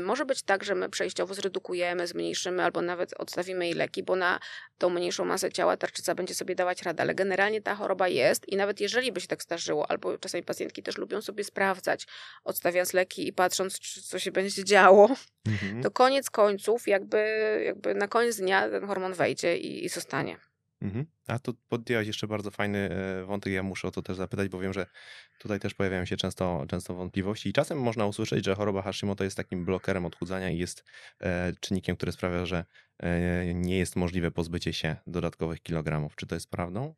może być tak, że my przejściowo zredukujemy, zmniejszymy albo nawet odstawimy jej leki, bo na tą mniejszą masę ciała tarczyca będzie sobie dawać radę, ale generalnie ta choroba jest i nawet jeżeli by się tak zdarzyło, albo czasami pacjentki też lubią sobie sprawdzać, odstawiając leki i patrząc, co się będzie działo, mhm. to koniec końców jakby, jakby na koniec dnia ten hormon wejdzie i, i zostanie. Mhm. A tu podjęłaś jeszcze bardzo fajny e, wątek, ja muszę o to też zapytać, bo wiem, że tutaj też pojawiają się często, często wątpliwości i czasem można usłyszeć, że choroba Hashimoto jest takim blokerem odchudzania i jest e, czynnikiem, który sprawia, że e, nie jest możliwe pozbycie się dodatkowych kilogramów. Czy to jest prawdą?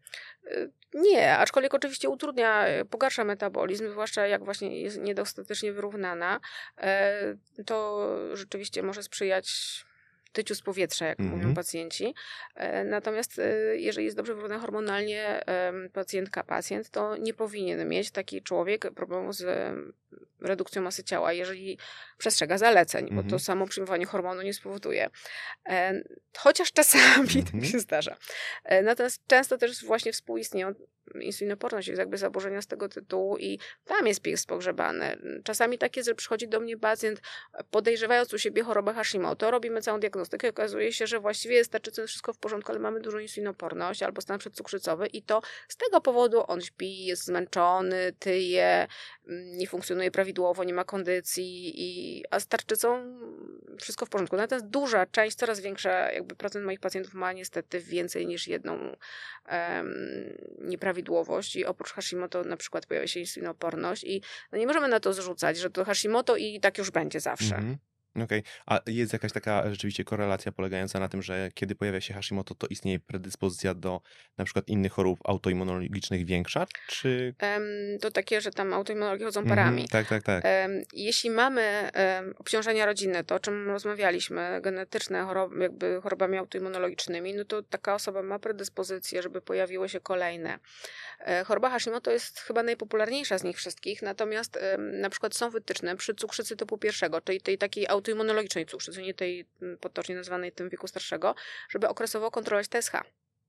Nie, aczkolwiek oczywiście utrudnia, pogarsza metabolizm, zwłaszcza jak właśnie jest niedostatecznie wyrównana. To rzeczywiście może sprzyjać tyciu z powietrza, jak mm -hmm. mówią mhm. pacjenci. E, natomiast e, jeżeli jest dobrze wyrównany hormonalnie pacjentka, pacjent, to nie powinien mieć taki człowiek problemu z redukcją masy ciała, jeżeli przestrzega zaleceń, mm -hmm. bo to mhm. samo przyjmowanie hormonu nie spowoduje. E, chociaż czasami mm -hmm. tak się zdarza. Natomiast często też właśnie współistnieją insulinoporność, jest jakby zaburzenia z tego tytułu i tam jest pies pogrzebany. Czasami tak jest, że przychodzi do mnie pacjent podejrzewając u siebie chorobę Hashimoto, robimy całą diagnostykę i okazuje się, że właściwie jest tarczycy wszystko w porządku, ale mamy dużą insulinoporność albo stan przedcukrzycowy i to z tego powodu on śpi, jest zmęczony, tyje, nie funkcjonuje prawidłowo, nie ma kondycji, i, a z tarczycą wszystko w porządku. Natomiast duża część, coraz większa jakby procent moich pacjentów ma niestety więcej niż jedną um, nieprawidłowość i oprócz Hashimoto na przykład pojawia się insulinoporność i no nie możemy na to zrzucać, że to Hashimoto i tak już będzie zawsze. Mm -hmm. Okej, okay. a jest jakaś taka rzeczywiście korelacja polegająca na tym, że kiedy pojawia się Hashimoto, to istnieje predyspozycja do na przykład innych chorób autoimmunologicznych większa, czy... To takie, że tam autoimmunologie chodzą mhm, parami. Mm, tak, tak, tak. Um, jeśli mamy obciążenia rodzinne, to o czym rozmawialiśmy, genetyczne choroby, jakby chorobami autoimmunologicznymi, no to taka osoba ma predyspozycję, żeby pojawiły się kolejne. E, choroba Hashimoto jest chyba najpopularniejsza z nich wszystkich, natomiast na przykład są wytyczne przy cukrzycy typu pierwszego, czyli tej takiej autoimmunologicznej cukrzycy, nie tej mm, potocznie nazywanej tym wieku starszego, żeby okresowo kontrolować TSH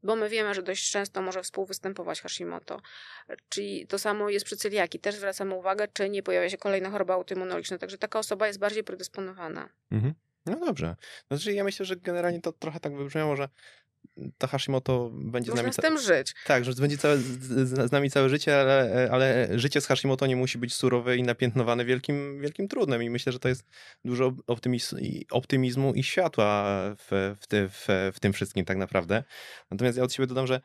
bo my wiemy, że dość często może współwystępować Hashimoto. Czyli to samo jest przy celiaki. Też zwracamy uwagę, czy nie pojawia się kolejna choroba autoimmunologiczna. Także taka osoba jest bardziej predysponowana. Mhm. No dobrze. Znaczy ja myślę, że generalnie to trochę tak wybrzmiało, że to Hashimoto będzie Można z nami... z tym żyć. Tak, że będzie całe, z, z, nami całe życie, ale, ale życie z Hashimoto nie musi być surowe i napiętnowane wielkim, wielkim trudem i myślę, że to jest dużo optymizmu, optymizmu i światła w, w, ty, w, w tym wszystkim tak naprawdę. Natomiast ja od siebie dodam, że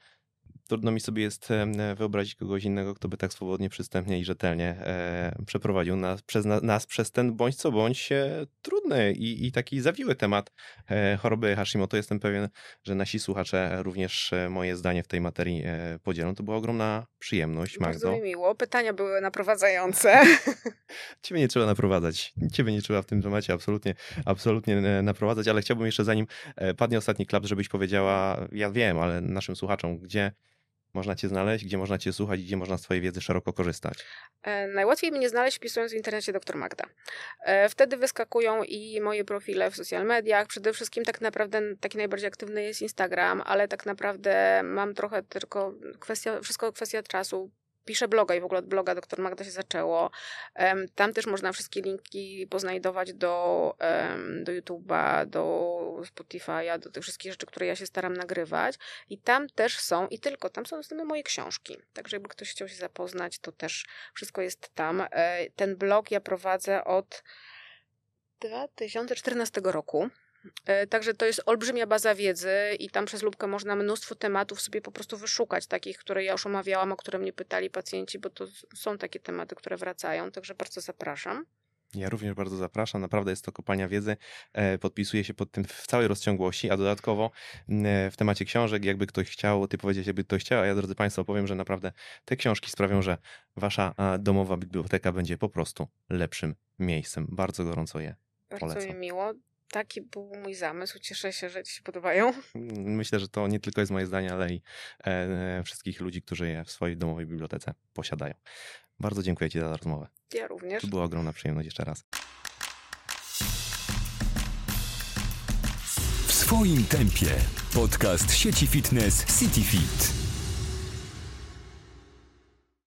trudno mi sobie jest wyobrazić kogoś innego, kto by tak swobodnie, przystępnie i rzetelnie e, przeprowadził nas przez, nas przez ten bądź co bądź e, trudny i, i taki zawiły temat e, choroby Hashimoto. Jestem pewien, że nasi słuchacze również moje zdanie w tej materii podzielą. To była ogromna przyjemność, Magdo. Bardzo mi miło. Pytania były naprowadzające. [LAUGHS] Ciebie nie trzeba naprowadzać. Ciebie nie trzeba w tym temacie absolutnie, absolutnie naprowadzać, ale chciałbym jeszcze zanim padnie ostatni klap, żebyś powiedziała, ja wiem, ale naszym słuchaczom, gdzie można Cię znaleźć, gdzie można Cię słuchać, gdzie można z Twojej wiedzy szeroko korzystać? E, najłatwiej mnie znaleźć wpisując w internecie dr Magda. E, wtedy wyskakują i moje profile w social mediach. Przede wszystkim tak naprawdę taki najbardziej aktywny jest Instagram, ale tak naprawdę mam trochę tylko kwestia, wszystko kwestia czasu piszę bloga i w ogóle od bloga Dr Magda się zaczęło. Tam też można wszystkie linki poznajdować do, do YouTube'a, do Spotify'a, do tych wszystkich rzeczy, które ja się staram nagrywać. I tam też są, i tylko tam są dostępne moje książki. Także jakby ktoś chciał się zapoznać, to też wszystko jest tam. E, ten blog ja prowadzę od 2014 roku. E, także to jest olbrzymia baza wiedzy i tam przez lubkę można mnóstwo tematów sobie po prostu wyszukać, takich, które ja już omawiałam, o które mnie pytali pacjenci, bo to są takie tematy, które wracają, także bardzo zapraszam. Ja również bardzo zapraszam. Naprawdę jest to kopalnia wiedzy. E, podpisuję się pod tym w całej rozciągłości, a dodatkowo e, w temacie książek, jakby ktoś chciał, ty powiedziałeś, jakby ktoś chciał, a ja drodzy Państwo powiem, że naprawdę te książki sprawią, że Wasza domowa biblioteka będzie po prostu lepszym miejscem. Bardzo gorąco je bardzo polecam. mi miło. Taki był mój zamysł. Cieszę się, że Ci się podobają. Myślę, że to nie tylko jest moje zdanie, ale i e, wszystkich ludzi, którzy je w swojej domowej bibliotece posiadają. Bardzo dziękuję Ci za rozmowę. Ja również. To była ogromna przyjemność jeszcze raz. W swoim tempie. Podcast sieci fitness CityFit.